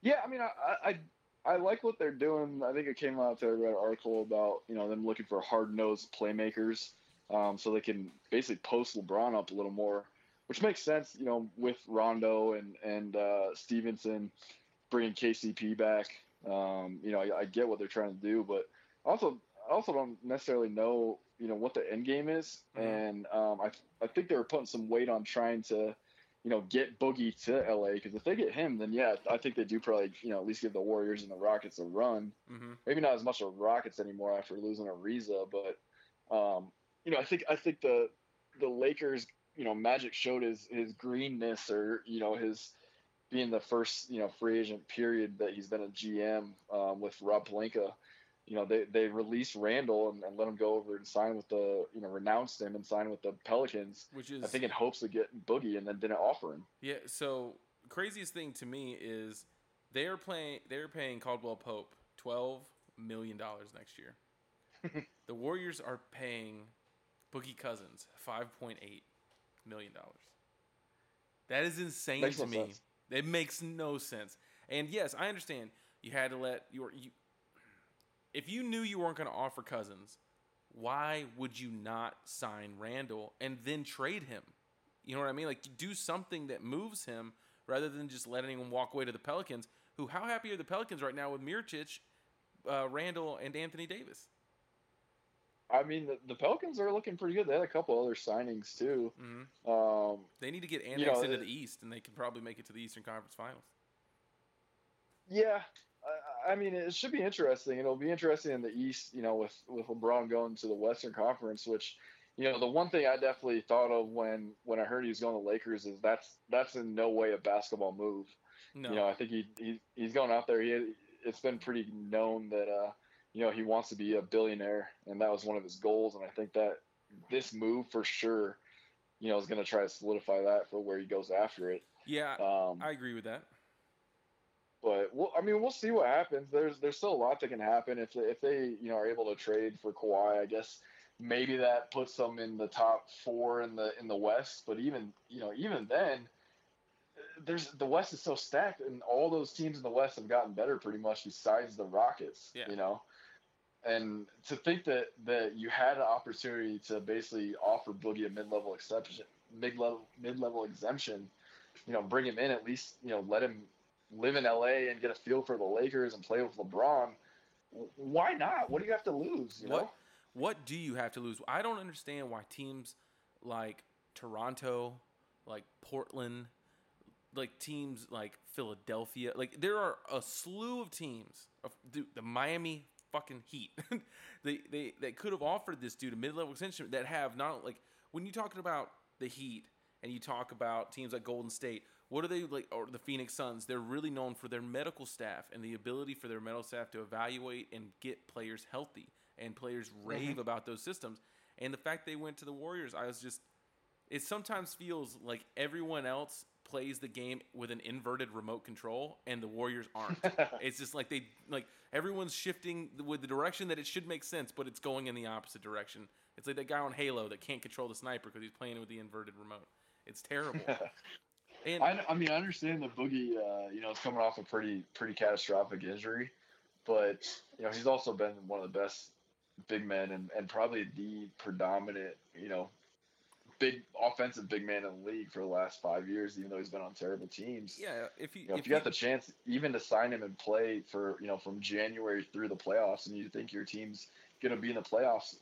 Yeah, I mean, I, I I like what they're doing. I think it came out to I read an article about you know them looking for hard nosed playmakers, um, so they can basically post LeBron up a little more, which makes sense. You know, with Rondo and and uh, Stephenson bringing KCP back. Um, you know, I, I get what they're trying to do, but also I also don't necessarily know you know what the end game is, Mhm. and um, I I think they were putting some weight on trying to you know, get Boogie to LA because if they get him, then yeah, I think they do probably, you know, at least give the Warriors and the Rockets a run. Mm-hmm. Maybe not as much of Rockets anymore after losing Ariza, but um, you know, I think I think the the Lakers, you know, Magic showed his his greenness or you know his being the first you know free agent period that he's been a GM um, with Rob Pelinka. You know, they, they released Randall and, and let him go over and sign with the, you know, renounced him and sign with the Pelicans. Which is I think in hopes of getting Boogie, and then didn't offer him. Yeah. So craziest thing to me is they are playing. They're paying Caldwell Pope twelve million dollars next year. the Warriors are paying Boogie Cousins five point eight million dollars. That is insane Makes to no me. sense. It makes no sense. And yes, I understand you had to let your you. If you knew you weren't going to offer Cousins, why would you not sign Randall and then trade him? You know what I mean? Like do something that moves him rather than just letting him walk away to the Pelicans. Who? How happy are the Pelicans right now with Mirotic, uh, Randall, and Anthony Davis? I mean, the, the Pelicans are looking pretty good. They had a couple other signings too. hmm Um, They need to get You annexed know, into it- the East, and they can probably make it to the Eastern Conference Finals. yeah, I, I mean, it should be interesting. It'll be interesting in the East, you know, with with LeBron going to the Western Conference, which, you know, the one thing I definitely thought of when when I heard he was going to the Lakers is that's that's in no way a basketball move. No, You know, I think he, he he's going out there. He it's been pretty known that uh, you know, he wants to be a billionaire, and that was one of his goals. And I think that this move for sure, you know, is going to try to solidify that for where he goes after it. yeah, Um, I agree with that. But we'll, I mean, we'll see what happens. There's there's still a lot that can happen if they, if they you know are able to trade for Kawhi. I guess maybe that puts them in the top four in the in the West. But even you know even then, there's the West is so stacked, and all those teams in the West have gotten better pretty much, besides the Rockets. Yeah. You know. And to think that, that you had an opportunity to basically offer Boogie a mid-level exception, mid-level mid-level exemption, you know, bring him in at least, you know, let him live in LA and get a feel for the Lakers and play with LeBron. Why not? What do you have to lose? You What know? what do you have to lose? I don't understand why teams like Toronto, like Portland, like teams like Philadelphia, like there are a slew of teams of dude, the Miami fucking Heat. they they they could have offered this dude a mid-level extension that have not like when you talking about the Heat and you talk about teams like Golden State, what are they like or the Phoenix Suns? They're really known for their medical staff and the ability for their medical staff to evaluate and get players healthy and players mm-hmm. rave about those systems. And the fact they went to the Warriors, I was just it sometimes feels like everyone else plays the game with an inverted remote control and the Warriors aren't. it's just like they like everyone's shifting with the direction that it should make sense, but it's going in the opposite direction. It's like that guy on Halo that can't control the sniper because he's playing with the inverted remote. It's terrible. And I, I mean, I understand the Boogie, uh, you know, is coming off a pretty pretty catastrophic injury, but you know, he's also been one of the best big men and, and probably the predominant, you know, big offensive big man in the league for the last five years, even though he's been on terrible teams. Yeah, if you, You know, if if you got the chance even to sign him and play for you know from January through the playoffs, and you think your team's going to be in the playoffs,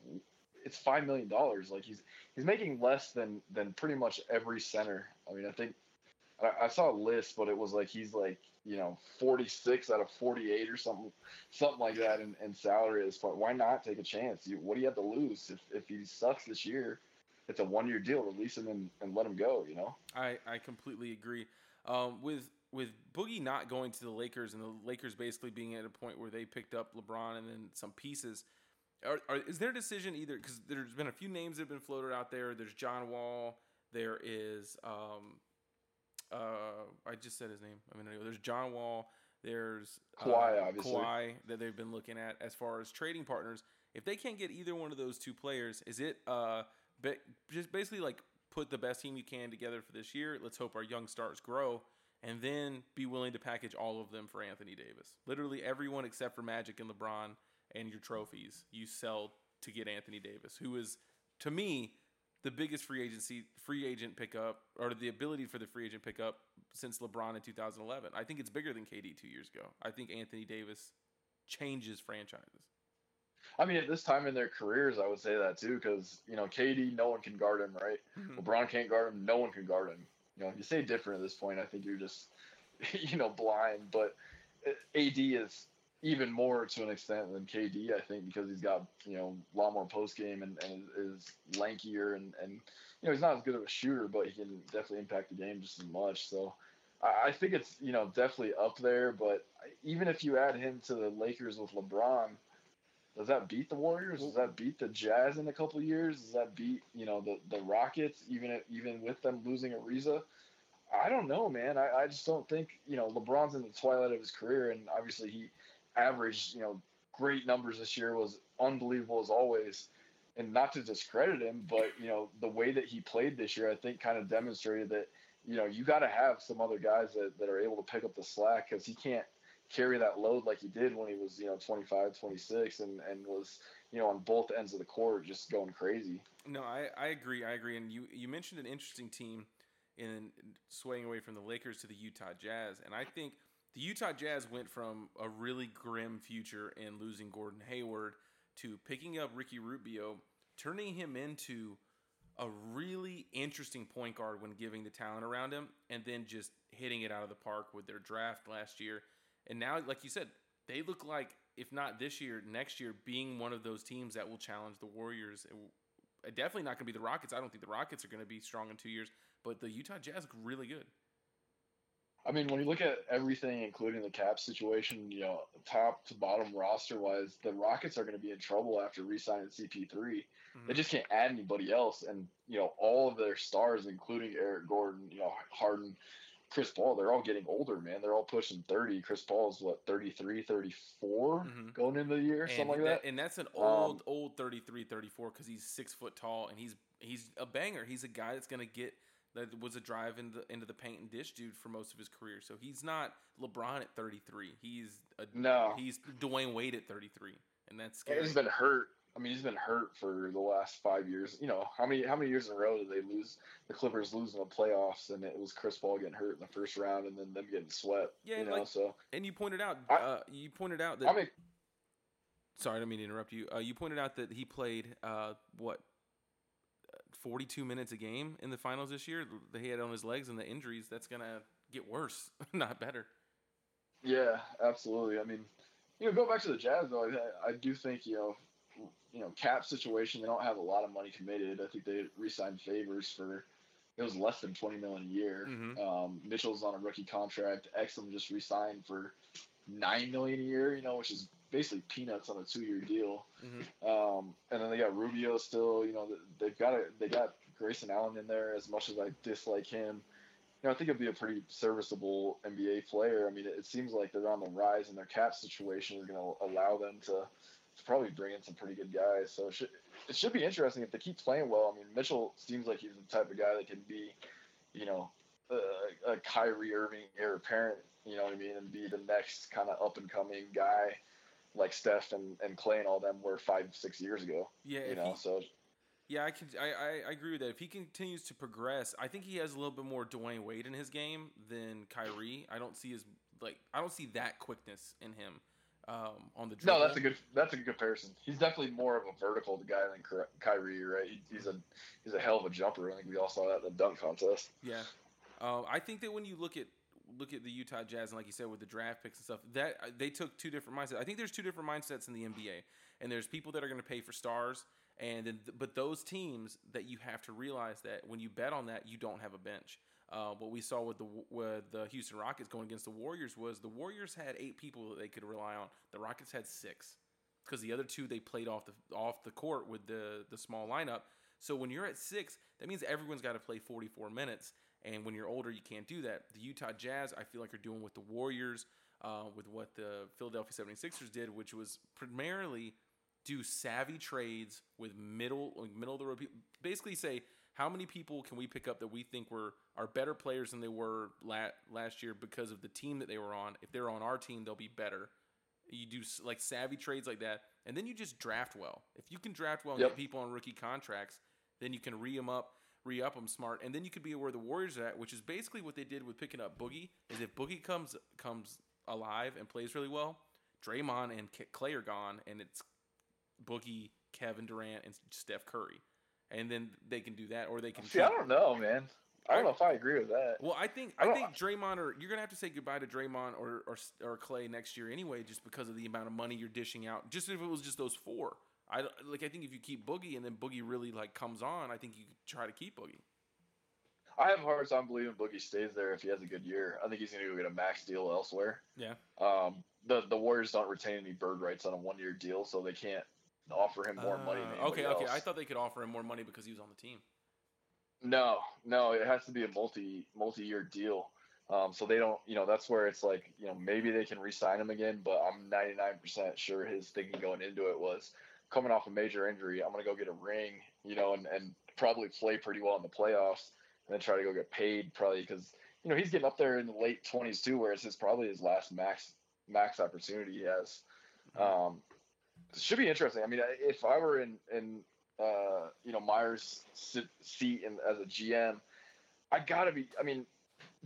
it's five million dollars. Like he's he's making less than than pretty much every center. I mean, I think I, saw a list, but it was like he's like you know 46 out of 48 or something something like that in, in salary at this point. Why not take a chance? You, what do you have to lose if if he sucks this year? It's a one year deal. Release him and, and let him go. You know. I, I completely agree. Um, with with Boogie not going to the Lakers and the Lakers basically being at a point where they picked up LeBron and then some pieces, are, are, is their decision either because there's been a few names that have been floated out there. There's John Wall. There is um, uh, I just said his name I mean. There's John Wall. There's uh, Kawhi, obviously. Kawhi that they've been looking at as far as trading partners. If they can't get either one of those two players, is it uh, ba- just basically like put the best team you can together for this year? Let's hope our young stars grow, and then be willing to package all of them for Anthony Davis. Literally everyone except for Magic and LeBron and your trophies you sell to get Anthony Davis, who is to me the biggest free agency free agent pickup or the ability for the free agent pickup since LeBron in 2011. I think it's bigger than KD 2 years ago. I think Anthony Davis changes franchises. I mean, at this time in their careers, I would say that too, because you know, KD, no one can guard him, right? Mhm. LeBron can't guard him, no one can guard him. You know, if you say different at this point, I think you're just, you know, blind. But AD is even more to an extent than KD, I think, because he's got you know a lot more post game and, and is lankier and and you know he's not as good of a shooter, but he can definitely impact the game just as much. So. I think it's you know definitely up there, but even if you add him to the Lakers with LeBron, does that beat the Warriors? Does that beat the Jazz in a couple years? Does that beat you know the the Rockets even if, even with them losing Ariza? I don't know, man. I, I just don't think you know LeBron's in the twilight of his career, and obviously he averaged you know great numbers this year was unbelievable as always. And not to discredit him, but you know the way that he played this year, I think kind of demonstrated that you know you got to have some other guys that, that are able to pick up the slack because he can't carry that load like he did when he was you know 25 26 and and was you know on both ends of the court just going crazy No, I, I agree. I agree. And you, you mentioned an interesting team in swaying away from the Lakers to the Utah Jazz. And I think the Utah Jazz went from a really grim future in losing Gordon Hayward to picking up Ricky Rubio, turning him into a really interesting point guard when giving the talent around him, and then just hitting it out of the park with their draft last year. And now, like you said, they look like, if not this year, next year, being one of those teams that will challenge the Warriors. Definitely not going to be the Rockets. I don't think the Rockets are going to be strong in two years, but the Utah Jazz look really good. I mean when you look at everything including the cap situation you know top to bottom roster wise the rockets are going to be in trouble after re-signing cp3 Mhm. they just can't add anybody else and you know all of their stars including eric gordon you know harden chris paul they're all getting older man they're all pushing 30 chris paul's what 33 34 Mhm. going into the year And, something like that- that and that's an Um, old, old 33, 34 because he's six foot tall and he's he's a banger. He's a guy that's going to get that was a drive into into the paint and dish dude for most of his career. So he's not LeBron at 33. He's a, No. He's Dwyane Wade at 33, and that's scary. He's been hurt. I mean, he's been hurt for the last five years. You know, how many how many years in a row did they lose? The Clippers losing the playoffs, and it was Chris Paul getting hurt in the first round, and then them getting swept. Yeah, you know. like- so and you pointed out, I- uh, you pointed out that I mean, Sorry, I didn't mean to interrupt you. Uh, you pointed out that he played uh, what forty-two minutes a game in the finals this year. That he had on his legs and the injuries. That's gonna get worse, not better. yeah, absolutely. I mean, you know, go back to the Jazz though. I, I do think you know, you know, cap situation. They don't have a lot of money committed. I think they re-signed favors for. It was less than twenty million a year. Mhm. Um, Mitchell's on a rookie contract. Exum just re-signed for nine million a year. You know, which is basically peanuts on a two-year deal. Mhm. Um, and then they got Rubio still. You know, they've got a, they got Grayson Allen in there. As much as I dislike him, you know, I think it'd be a pretty serviceable NBA player. I mean, it, it seems like they're on the rise, and their cap situation is going to allow them to, to probably bring in some pretty good guys. So it should it should be interesting if they keep playing well. I mean, Mitchell seems like he's the type of guy that can be, you know, a, a Kyrie Irving heir apparent. You know what I mean, and be the next kind of up and coming guy like Steph and, and Klay and all them were five, six years ago. Yeah, You know, he, so Yeah, I can. I, I, I agree with that. If he continues to progress, I think he has a little bit more Dwyane Wade in his game than Kyrie. I don't see his like. I don't see that quickness in him um, on the dribble. No, that's a good that's a good comparison. He's definitely more of a vertical guy than Kyrie, right? He- He's a he's a hell of a jumper. I think we all saw that in the dunk contest. Yeah, uh, I think that when you look at look at the Utah Jazz and like you said with the draft picks and stuff, that uh, they took two different mindsets. I think there's two different mindsets in the NBA, and there's people that are going to pay for stars, and then but those teams that you have to realize that when you bet on that, you don't have a bench. Uh, what we saw with the with the Houston Rockets going against the Warriors was the Warriors had eight people that they could rely on. The Rockets had six because the other two they played off the off the court with the the small lineup. So when you're at six, that means everyone's got to play 44 minutes. And when you're older, you can't do that. The Utah Jazz, I feel like, are doing what the Warriors, uh, with what the Philadelphia 76ers did, which was primarily do savvy trades with middle like middle of the road people. Basically, say how many people can we pick up that we think were are better players than they were la- last year because of the team that they were on. If they're on our team, they'll be better. You do like savvy trades like that, and then you just draft well. If you can draft well and Yep. get people on rookie contracts, then you can re them up, re up them smart, and then you could be where the Warriors are at, which is basically what they did with picking up Boogie. Is if Boogie comes comes alive and plays really well, Draymond and Klay are gone, and it's Boogie, Kevin Durant, and Steph Curry, and then they can do that, or they can. See, I don't know, man. I don't know if I agree with that. Well, I think I I, think Draymond or you're gonna have to say goodbye to Draymond or, or or Klay next year anyway, just because of the amount of money you're dishing out. Just if it was just those four, I like. I think if you keep Boogie and then Boogie really like comes on, I think you could try to keep Boogie. I have a hard time believing Boogie stays there if he has a good year. I think he's going to go get a max deal elsewhere. Yeah. Um, the the Warriors don't retain any bird rights on a one year deal, so they can't offer him more money. Uh, anybody okay, okay. I thought they could offer him more money because he was on the team. No, no, it has to be a multi multi year deal. Um, so they don't, you know, that's where it's like, you know, maybe they can re-sign him again, but I'm 99% sure his thinking going into it was coming off a major injury. I'm gonna go get a ring, you know, and, and probably play pretty well in the playoffs, and then try to go get paid probably because you know he's getting up there in the late 20s too, where it's his probably his last max max opportunity he has. Um, it should be interesting. I mean, if I were in in uh, you know Myers' seat in, as a GM, I gotta be. I mean,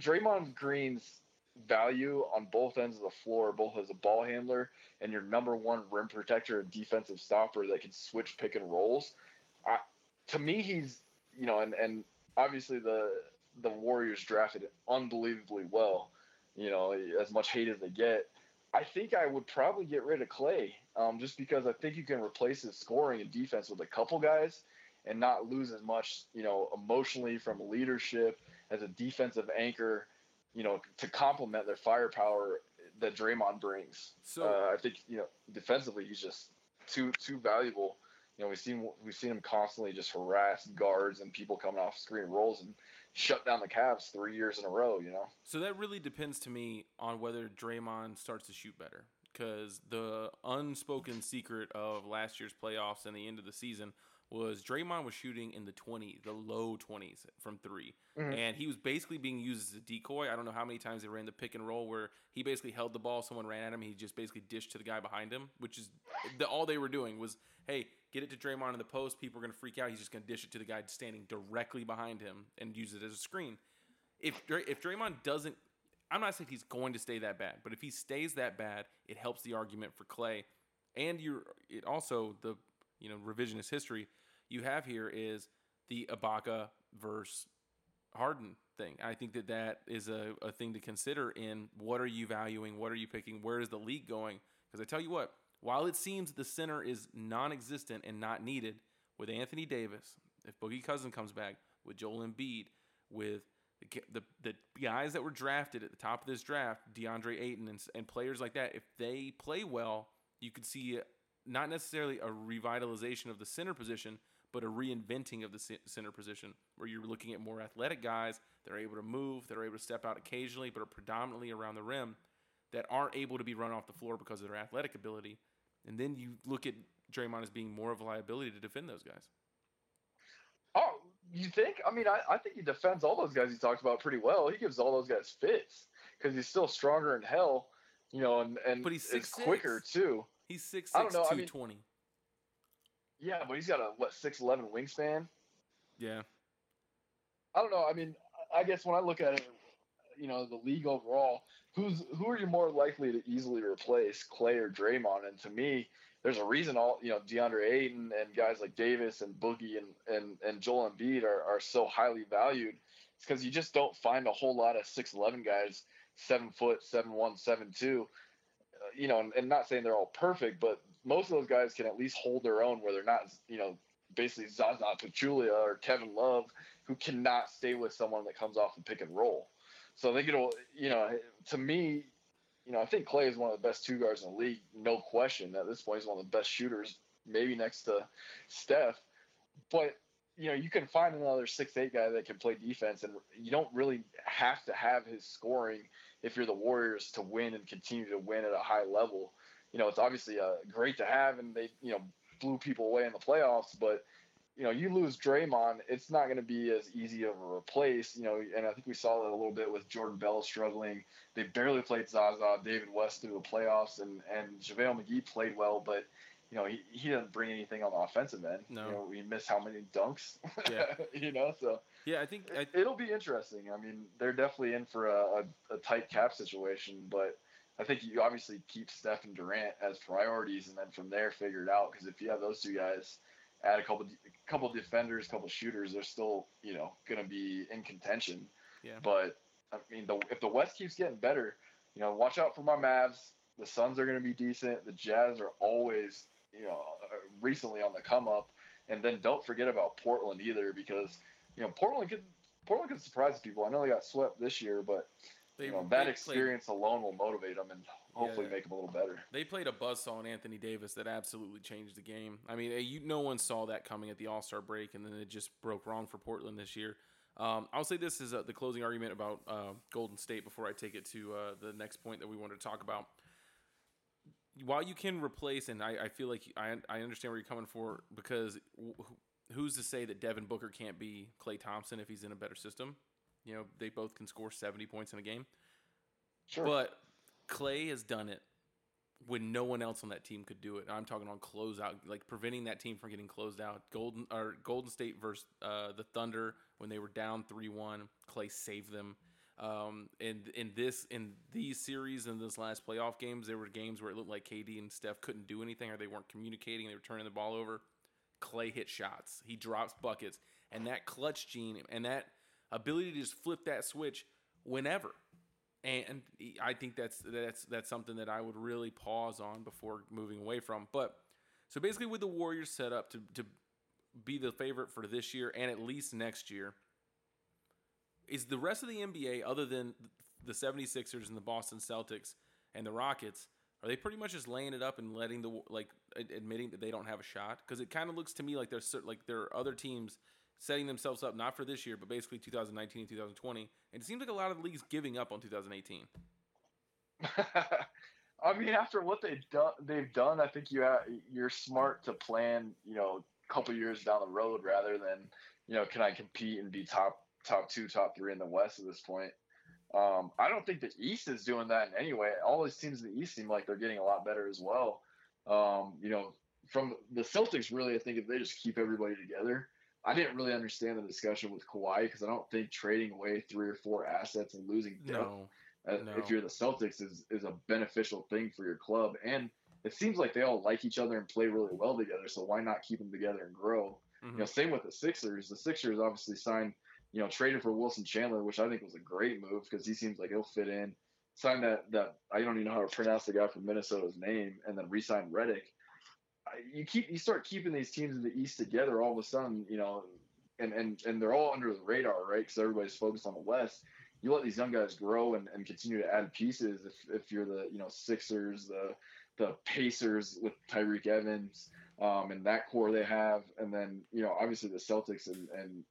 Draymond Green's value on both ends of the floor, both as a ball handler and your number one rim protector and defensive stopper that can switch pick and rolls. I, to me, he's you know, and and obviously the the Warriors drafted unbelievably well. You know, as much hate as they get. I think I would probably get rid of Klay, um, just because I think you can replace his scoring and defense with a couple guys, and not lose as much, you know, emotionally from leadership as a defensive anchor, you know, to complement their firepower that Draymond brings. So- uh, I think you know, defensively he's just too too valuable. You know, we've seen we've seen him constantly just harass guards and people coming off screen rolls and shut down the Cavs three years in a row. You know. So that really depends to me on whether Draymond starts to shoot better. Because the unspoken secret of last year's playoffs and the end of the season was Draymond was shooting in the 20, the low 20s from 3 mm-hmm. And he was basically being used as a decoy. I don't know how many times they ran the pick and roll where he basically held the ball, someone ran at him, he just basically dished to the guy behind him, which is the, all they were doing was, hey, get it to Draymond in the post. People are going to freak out. He's just going to dish it to the guy standing directly behind him and use it as a screen if if Draymond doesn't, I'm not saying he's going to stay that bad, but if he stays that bad, it helps the argument for Klay, and you're it also the you know revisionist history you have here is the Ibaka versus Harden thing. I think that that is a, a thing to consider in what are you valuing, what are you picking, where is the league going? Because I tell you what, while it seems the center is non-existent and not needed, with Anthony Davis, if Boogie Cousin comes back, with Joel Embiid, with the, the, the guys that were drafted at the top of this draft, DeAndre Ayton and, and players like that, if they play well, you could see not necessarily a revitalization of the center position, but a reinventing of the center position where you're looking at more athletic guys that are able to move, that are able to step out occasionally, but are predominantly around the rim that aren't able to be run off the floor because of their athletic ability. And then you look at Draymond as being more of a liability to defend those guys. Oh, you think? I mean, I, I think he defends all those guys he talked about pretty well. He gives all those guys fits because he's still stronger in hell, you know, and and But he's 6'6". quicker too. He's 6'6", I don't know, I mean- 220. Yeah, but he's got a what six eleven wingspan. Yeah. I don't know. I mean, I guess when I look at it, you know, the league overall, who's who are you more likely to easily replace, Klay or Draymond? And to me, there's a reason all you know DeAndre Ayton and guys like Davis and Boogie and and and Joel Embiid are are so highly valued. It's because you just don't find a whole lot of six eleven guys, seven foot, seven one, seven two. Uh, you know, and, and not saying they're all perfect, but most of those guys can at least hold their own where they're not, you know, basically Zaza Pachulia or Kevin Love, who cannot stay with someone that comes off the pick and roll. So I think it'll, you know, to me, you know, I think Klay is one of the best two guards in the league, no question. At this point, he's one of the best shooters, maybe next to Steph. But you know, you can find another six eight guy that can play defense, and you don't really have to have his scoring if you're the Warriors to win and continue to win at a high level. You know, it's obviously uh, great to have, and they you know blew people away in the playoffs, but you know, you lose Draymond, it's not going to be as easy of a replace. You know, and I think we saw that a little bit with Jordan Bell struggling. They barely played Zaza, David West through the playoffs, and and JaVale McGee played well, but you know, he, he doesn't bring anything on the offensive end. No. You know, we miss how many dunks. Yeah. you know, so Yeah, I think I, it'll be interesting. I mean, they're definitely in for a, a, a tight cap situation, but I think you obviously keep Steph and Durant as priorities, and then from there figure it out. Because if you have those two guys, add a couple a couple defenders, a couple shooters, they're still you know going to be in contention. Yeah. But I mean, the, if the West keeps getting better, you know, watch out for my Mavs. The Suns are going to be decent. The Jazz are always you know uh, recently on the come up, and then don't forget about Portland either because you know Portland could Portland could surprise people. I know they got swept this year, but they, you know that played- experience alone will motivate them and hopefully Yeah. make them a little better. They played a buzzsaw on Anthony Davis that absolutely changed the game. I mean, you, no one saw that coming at the All Star break, and then it just broke wrong for Portland this year. Um, I'll say this is uh, the closing argument about uh, Golden State before I take it to uh, the next point that we wanted to talk about. While you can replace, and I, I feel like I, I understand where you're coming for, because wh- who's to say that Devin Booker can't be Klay Thompson if he's in a better system? You know, they both can score 70 points in a game. Sure. But Klay has done it when no one else on that team could do it. I'm talking on closeout, like preventing that team from getting closed out. Golden or Golden State versus uh, the Thunder when they were down three one. Klay saved them. Um, and in this in these series in this last playoff games, there were games where it looked like KD and Steph couldn't do anything or they weren't communicating. They were turning the ball over. Klay hit shots. He drops buckets, and that clutch gene and that ability to just flip that switch whenever and I think that's that's that's something that I would really pause on before moving away from. But so basically, with the Warriors set up to to be the favorite for this year and at least next year, is the rest of the NBA other than the 76ers and the Boston Celtics and the Rockets are they pretty much just laying it up and letting the like admitting that they don't have a shot because it kind of looks to me like there's like there are other teams setting themselves up not for this year but basically 2019 and 2020 and it seems like a lot of the leagues giving up on 2018 I mean, after what they've done, they've done. I think you ha- you're smart to plan. You know, a couple years down the road rather than you know, can I compete and be top top two, top three in the West at this point? Um, I don't think the East is doing that in any way. All these teams in the East seem like they're getting a lot better as well. Um, you know, from the Celtics, really, I think if they just keep everybody together. I didn't really understand the discussion with Kawhi because I don't think trading away three or four assets and losing depth no uh, No. if you're the Celtics is is a beneficial thing for your club. And it seems like they all like each other and play really well together so why not keep them together and grow? Mhm. you know same with the Sixers. The Sixers obviously signed you know traded for Wilson Chandler which I think was a great move because he seems like he'll fit in. Signed that that I don't even know how to pronounce the guy from Minnesota's name and then re-signed Redick. I- you keep you start keeping these teams in the East together all of a sudden you know and and and they're all under the radar right because everybody's focused on the West you let these young guys grow and, and continue to add pieces if, if you're the you know Sixers, the the Pacers with Tyreke Evans, um, and that core they have, and then you know obviously the Celtics and, and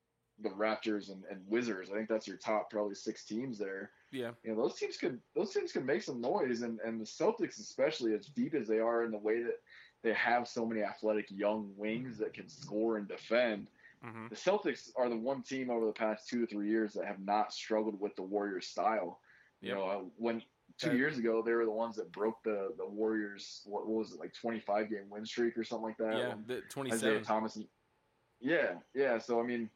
the Raptors and, and Wizards. I think that's your top probably six teams there. yeah You know those teams could those teams could make some noise, and and the Celtics especially as deep as they are in the way that they have so many athletic young wings that can score and defend hmm the Celtics are the one team over the past two to three years that have not struggled with the Warriors style. You know, uh, when two years ago they were the ones that broke the the Warriors. What, what was it like twenty five game win streak or something like that? yeah, the Isaiah 27. Thomas. Yeah, yeah. So I mean,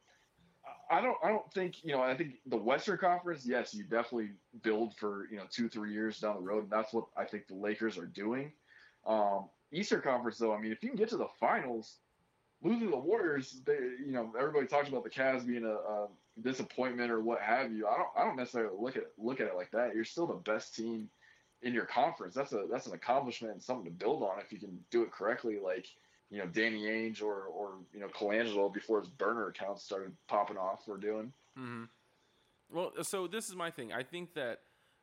I don't I don't think you know. I think the Western Conference, yes, you definitely build for you know two three years down the road. And that's what I think the Lakers are doing. Um, Eastern Conference, though, I mean, if you can get to the finals, losing the Warriors, they you know everybody talks about the Cavs being a, a disappointment or what have you. I don't I don't necessarily look at look at it like that. You're still the best team in your conference. That's a that's an accomplishment and something to build on if you can do it correctly. Like you know Danny Ainge or or you know Colangelo before his burner accounts started popping off. We're doing. hmm Well, so this is my thing. I think that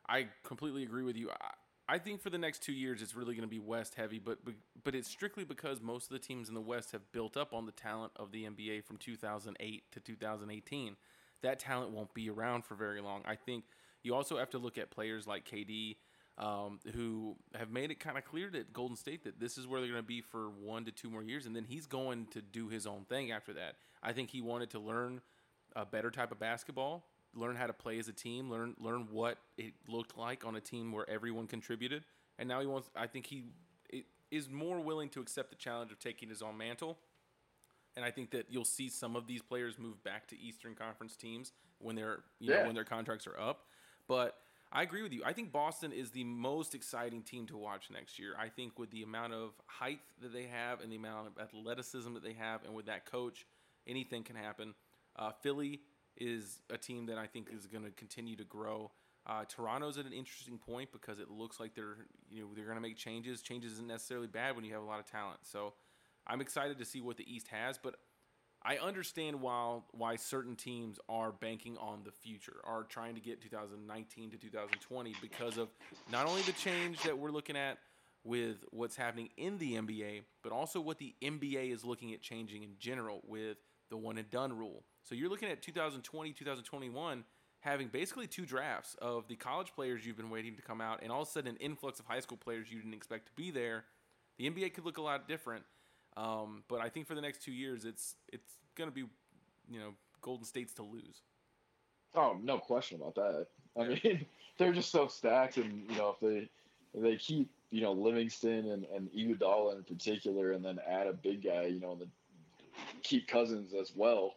I completely agree with you. I, I think for the next two years, it's really going to be West heavy, but but- it's strictly because most of the teams in the West have built up on the talent of the NBA from 2008 to 2018. That talent won't be around for very long. I think you also have to look at players like KD, um, who have made it kind of clear that Golden State that this is where they're going to be for one to two more years, and then he's going to do his own thing after that. I think he wanted to learn a better type of basketball, learn how to play as a team, learn learn what it looked like on a team where everyone contributed, and now he wants. I think he is more willing to accept the challenge of taking his own mantle. And I think that you'll see some of these players move back to Eastern Conference teams when their you know when their contracts are up. But I agree with you. I think Boston is the most exciting team to watch next year. I think with the amount of height that they have and the amount of athleticism that they have, and with that coach, anything can happen. Uh, Philly is a team that I think is going to continue to grow. Uh, Toronto's at an interesting point because it looks like they're you know they're going to make changes. Changes isn't necessarily bad when you have a lot of talent. So I'm excited to see what the East has, but I understand why why certain teams are banking on the future, are trying to get 2019 to 2020 because of not only the change that we're looking at with what's happening in the NBA, but also what the NBA is looking at changing in general with the one and done rule. So you're looking at 2020, 2021 having basically two drafts of the college players you've been waiting to come out and all of a sudden an influx of high school players you didn't expect to be there. The NBA could look a lot different. Um, but I think for the next two years, it's it's going to be, you know, Golden State's to lose. Oh, no question about that. I mean, they're just so stacked, and you know, if they if they keep you know Livingston and and Iguodala in particular, and then add a big guy, you know, and the, keep Cousins as well,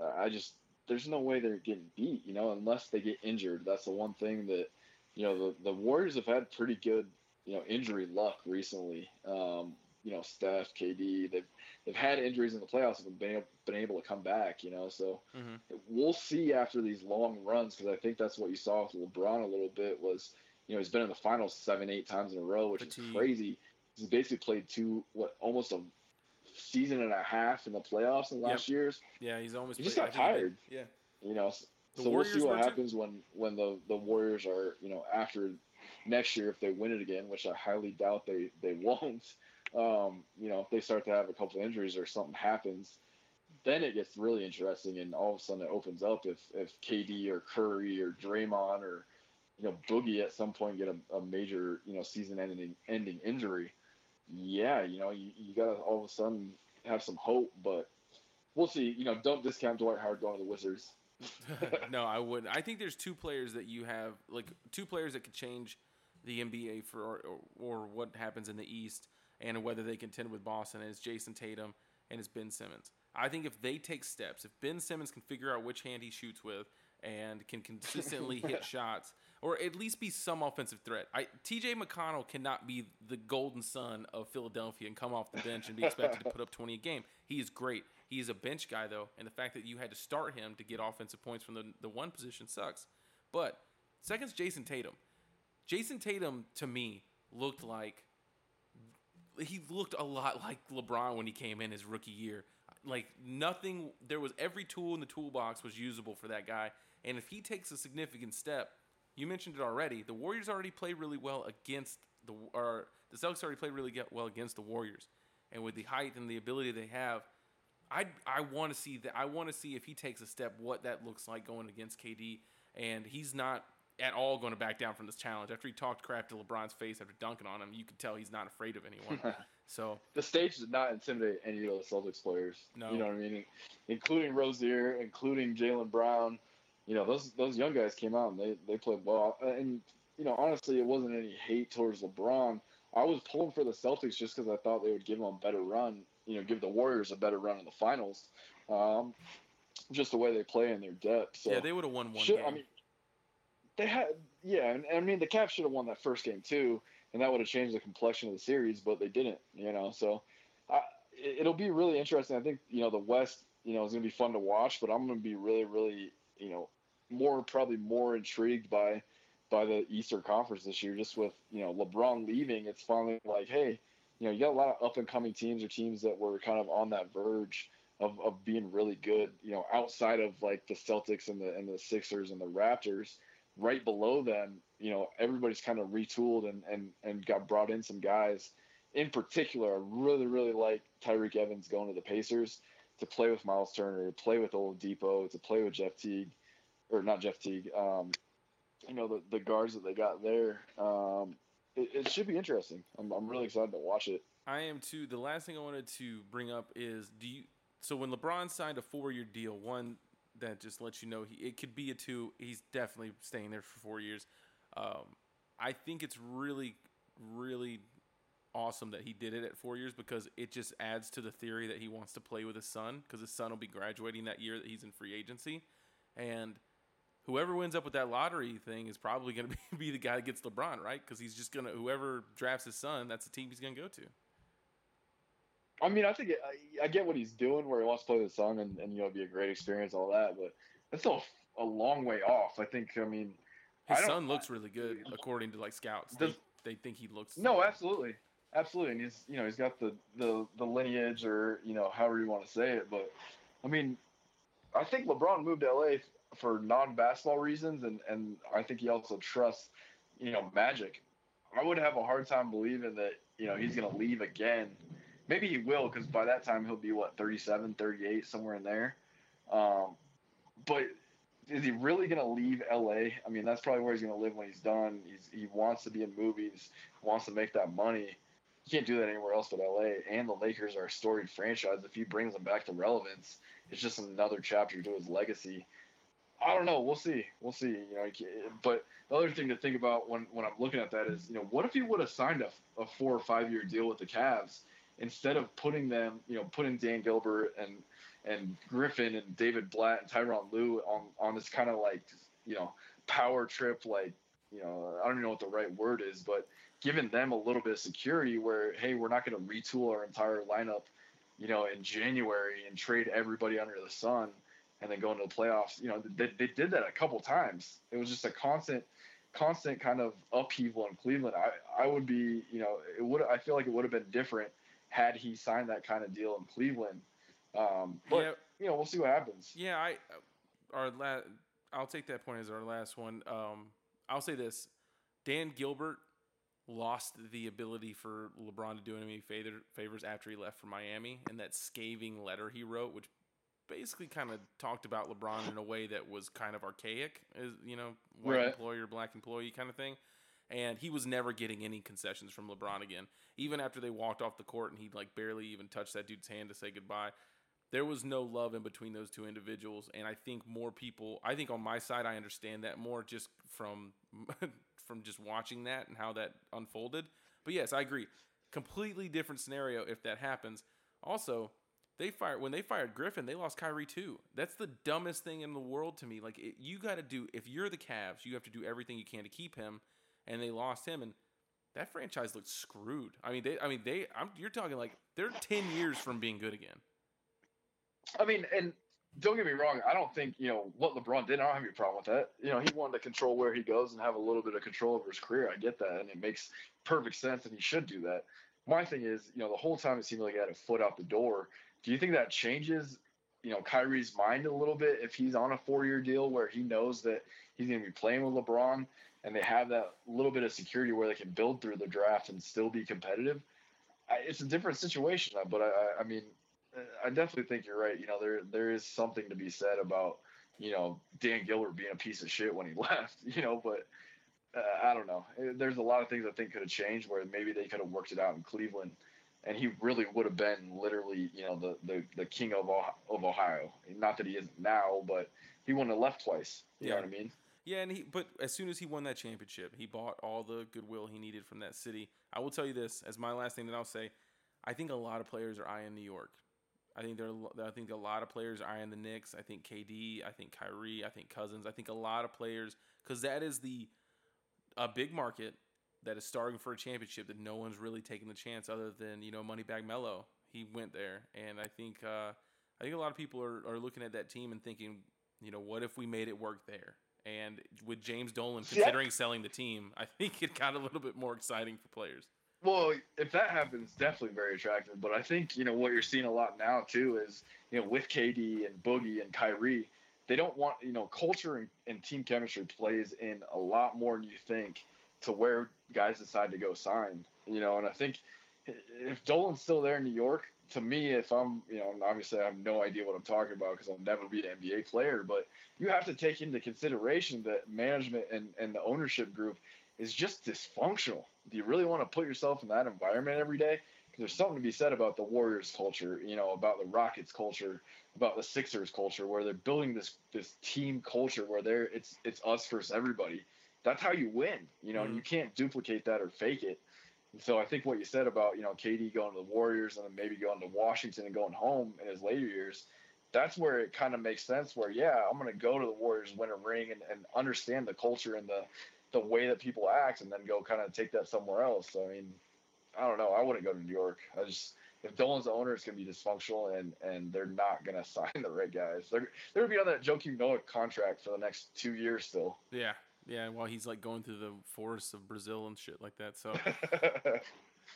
uh, I just there's no way they're getting beat, you know, unless they get injured. That's the one thing that you know the the Warriors have had pretty good you know injury luck recently. Um, you know, Steph, KD, they've they've had injuries in the playoffs and been able, been able to come back, you know, so Mm-hmm. we'll see after these long runs because I think that's what you saw with LeBron a little bit was you know he's been in the finals seven eight times in a row, which Fatigue. is crazy. He's basically played two what almost a season and a half in the playoffs in the last years. Yeah, he's almost. He just got he tired. Yeah. You know, The so we'll see what were too. happens when when the the Warriors are you know after next year if they win it again, which I highly doubt they they won't. Um, you know, if they start to have a couple injuries or something happens, then it gets really interesting, and all of a sudden it opens up if if KD or Curry or Draymond or you know Boogie at some point get a, a major you know season ending ending injury. Yeah, you know you, you gotta all of a sudden have some hope, but we'll see. You know, don't discount Dwight Howard going to the Wizards. no, I wouldn't. I think there's two players that you have, like two players that could change the NBA for or, or what happens in the East and whether they contend with Boston. And it's Jayson Tatum and it's Ben Simmons. I think if they take steps, if Ben Simmons can figure out which hand he shoots with and can consistently hit shots or at least be some offensive threat. I TJ McConnell cannot be the golden son of Philadelphia and come off the bench and be expected to put up 20 a game. He is great. He is a bench guy though, and the fact that you had to start him to get offensive points from the the one position sucks. But second's Jayson Tatum. Jayson Tatum to me looked like he looked a lot like LeBron when he came in his rookie year. Like nothing there was every tool in the toolbox was usable for that guy. And if he takes a significant step, you mentioned it already. The Warriors already play really well against the or the Celtics already play really well against the Warriors. And with the height and the ability they have, I I want to see that. I want to see if he takes a step, what that looks like going against KD. And he's not at all going to back down from this challenge. After he talked crap to LeBron's face after dunking on him, you could tell he's not afraid of anyone. so the stage did not intimidate any of the Celtics players. No. You know what I mean? Including Rozier, including Jaylen Brown. You know, those those young guys came out and they, they played well. And you know, honestly, it wasn't any hate towards LeBron. I was pulling for the Celtics just because I thought they would give them a better run. You know, give the Warriors a better run in the finals. Um, just the way they play in their depth. So yeah, they would have won one should, game. I mean, they had yeah, and, and I mean the Cavs should have won that first game too, and that would have changed the complexion of the series, but they didn't. You know, so I, it'll be really interesting. I think you know the West, you know, is going to be fun to watch, but I'm going to be really, really, you know, more probably more intrigued by by the Eastern Conference this year, just with you know LeBron leaving. It's finally like, hey, you know, you got a lot of up and coming teams or teams that were kind of on that verge of, of being really good. You know, outside of like the Celtics and the and the Sixers and the Raptors, right below them, you know, everybody's kind of retooled and and and got brought in some guys. In particular, I really really like Tyreke Evans going to the Pacers to play with Myles Turner, to play with Oladipo, to play with Jeff Teague, or not Jeff Teague. Um, you know the, the guards that they got there. Um, it, it, should be interesting. I'm, I'm really excited to watch it. I am too. The last thing I wanted to bring up is do you so when LeBron signed a four year deal, one that just lets you know he it could be a two. He's definitely staying there for four years. Um, I think it's really, really awesome that he did it at four years because it just adds to the theory that he wants to play with his son because his son will be graduating that year that he's in free agency, and whoever wins up with that lottery thing is probably going to be, be the guy that gets LeBron, right? Because he's just going to whoever drafts his son, that's the team he's going to go to. I mean, I think it, I, I, get what he's doing, where he wants to play the son, and, and you know, be a great experience, all that. But that's still a long way off. I think. I mean, his son looks really good, according to like scouts. Does, they, they think he looks. No, absolutely, absolutely, and he's you know he's got the the the lineage, or you know however you want to say it. But I mean, I think LeBron moved to LA for non-basketball reasons, and and I think he also trusts, you know, Magic. I would have a hard time believing that you know he's going to leave again. Maybe he will because by that time he'll be what 37, 38, somewhere in there. Um, but is he really going to leave LA? I mean, that's probably where he's going to live when he's done. He's, he wants to be in movies, wants to make that money. You can't do that anywhere else but LA. And the Lakers are a storied franchise. If he brings them back to relevance, it's just another chapter to his legacy. I don't know. We'll see. We'll see. You know, but the other thing to think about when, when I'm looking at that is, you know, what if he would have signed a, a four or five year deal with the Cavs instead of putting them, you know, putting Dan Gilbert and and Griffin and David Blatt and Tyronn Lue on on this kind of like, you know, power trip, like, you know, I don't even know what the right word is, but giving them a little bit of security where, hey, we're not going to retool our entire lineup, you know, in January and trade everybody under the sun and then go into the playoffs. You know, they, they did that a couple times. It was just a constant, constant kind of upheaval in Cleveland. I, I would be, you know, it would. I feel like it would have been different had he signed that kind of deal in Cleveland. Um, but yeah. you know, we'll see what happens. Yeah, I our la- I'll take that point as our last one. Um, I'll say this: Dan Gilbert lost the ability for LeBron to do any favors after he left for Miami, and that scathing letter he wrote, which basically kind of talked about LeBron in a way that was kind of archaic, as you know, white right. employer, black employee kind of thing. And he was never getting any concessions from LeBron again. Even after they walked off the court and he like barely even touched that dude's hand to say goodbye. There was no love in between those two individuals, and I think more people. I think on my side, I understand that more just from from just watching that and how that unfolded. But yes, I agree. Completely different scenario if that happens. Also, they fired when they fired Griffin, they lost Kyrie too. That's the dumbest thing in the world to me. Like it, you got to do if you're the Cavs, you have to do everything you can to keep him, and they lost him, and that franchise looked screwed. I mean, they, I mean, they, I'm, you're talking like they're ten years from being good again. I mean, and don't get me wrong, I don't think you know what LeBron did. I don't have any problem with that. You know, he wanted to control where he goes and have a little bit of control over his career. I get that, and it makes perfect sense, and he should do that. My thing is, you know, the whole time it seemed like he had a foot out the door do you think that changes, you know, Kyrie's mind a little bit if he's on a four-year deal where he knows that he's going to be playing with LeBron and they have that little bit of security where they can build through the draft and still be competitive? It's a different situation, but I, I mean, I definitely think you're right. You know, there there is something to be said about you know Dan Gilbert being a piece of shit when he left. You know, but uh, I don't know. There's a lot of things I think could have changed where maybe they could have worked it out in Cleveland and he really would have been literally, you know, the the, the king of of Ohio. Not that he isn't now, but he wouldn't have left twice. You yeah. know what I mean? Yeah, and he but as soon as he won that championship, he bought all the goodwill he needed from that city. I will tell you this as my last thing that I'll say, I think a lot of players are eyeing New York. I think there I think a lot of players are eyeing the Knicks. I think KD, I think Kyrie, I think Cousins. I think a lot of players cuz that is the a big market that is starting for a championship that no one's really taking the chance other than, you know, Moneybag Melo. He went there and I think uh I think a lot of people are, are looking at that team and thinking, you know, what if we made it work there? And with James Dolan considering yeah. selling the team, I think it got a little bit more exciting for players. Well, if that happens, definitely very attractive. But I think you know what you're seeing a lot now too is you know with KD and Boogie and Kyrie, they don't want you know culture and, and team chemistry plays in a lot more than you think to where guys decide to go sign. You know, and I think if Dolan's still there in New York, to me, if I'm, you know, obviously I have no idea what I'm talking about because I'll never be an NBA player, but you have to take into consideration that management and, and the ownership group is just dysfunctional. Do you really want to put yourself in that environment every day? There's something to be said about the Warriors culture, you know, about the Rockets culture, about the Sixers culture, where they're building this this team culture where they're it's it's us versus everybody. That's how you win, you know, mm-hmm. and you can't duplicate that or fake it. And so I think what you said about, you know, KD going to the Warriors and then maybe going to Washington and going home in his later years, that's where it kind of makes sense where, yeah, I'm going to go to the Warriors, win a ring and, and understand the culture and the, the way that people act and then go kind of take that somewhere else. So, I mean, I don't know. I wouldn't go to New York. I just, if Dolan's the owner, it's going to be dysfunctional and, and they're not going to sign the right guys. They're, they're going to be on that Joakim Noah contract for the next two years still. Yeah. Yeah, while he's like going through the forests of Brazil and shit like that. So,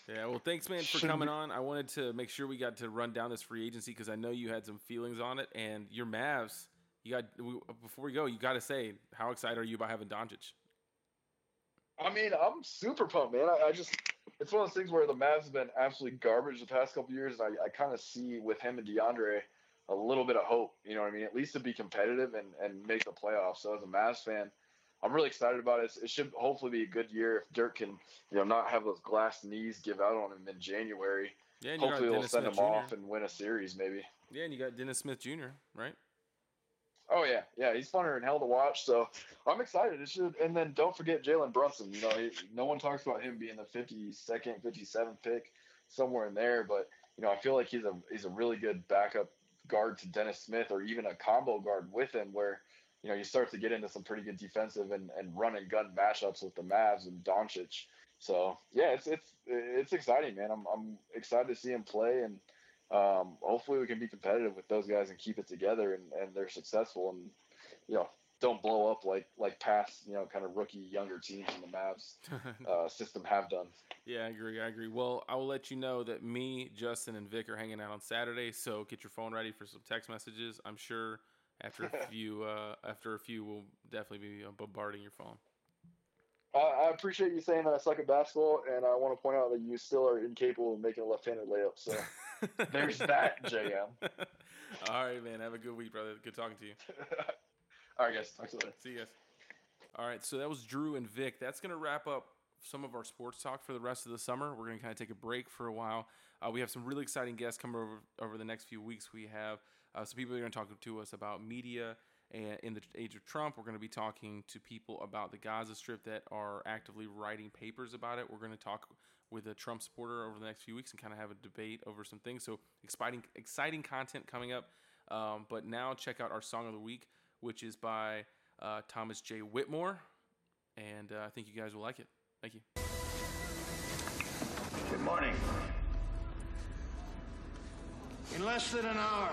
yeah. Well, thanks, man, for coming on. I wanted to make sure we got to run down this free agency because I know you had some feelings on it, and your Mavs. You got before we go, you got to say how excited are you about having Doncic? I mean, I'm super pumped, man. I, I, just it's one of those things where the Mavs have been absolutely garbage the past couple years, and I, I kind of see with him and DeAndre a little bit of hope. You know what I mean? At least to be competitive and, and make the playoffs. So as a Mavs fan, I'm really excited about it. It should hopefully be a good year if Dirk can, you know, not have those glass knees give out on him in January. Yeah, hopefully we'll send Smith him Jr. off and win a series, maybe. Yeah, and you got Dennis Smith Jr. right? Oh yeah, yeah, he's funner and hell to watch. So I'm excited. It should, and then don't forget Jalen Brunson. You know, he, no one talks about him being the 52nd, 57th pick, somewhere in there. But you know, I feel like he's a he's a really good backup guard to Dennis Smith, or even a combo guard with him, where you know, you start to get into some pretty good defensive and, and run and gun mashups with the Mavs and Doncic. So yeah, it's it's it's exciting, man. I'm I'm excited to see him play, and um, hopefully we can be competitive with those guys and keep it together, and, and they're successful, and you know don't blow up like like past you know kind of rookie younger teams in the Mavs uh, system have done. Yeah, I agree. I agree. Well, I will let you know that me, Justin, and Vic are hanging out on Saturday, so get your phone ready for some text messages. I'm sure after a few, uh, after a few, we'll definitely be uh, bombarding your phone. I appreciate you saying that I suck at basketball, and I want to point out that you still are incapable of making a left-handed layup. So there's that, JM. All right, man. Have a good week, brother. Good talking to you. All right, guys. Talk to you later. See you guys. All right, so that was Drew and Vic. That's going to wrap up some of our sports talk for the rest of the summer. We're going to kind of take a break for a while. Uh, we have some really exciting guests coming over over the next few weeks. We have uh, some people are going to talk to us about media and in the age of Trump. We're going to be talking to people about the Gaza Strip that are actively writing papers about it. We're going to talk with a Trump supporter over the next few weeks and kind of have a debate over some things. So exciting, exciting content coming up. Um, but now check out our song of the week, which is by uh, Thomas J. Whitmore, and uh, I think you guys will like it. Thank you. Good morning. In less than an hour,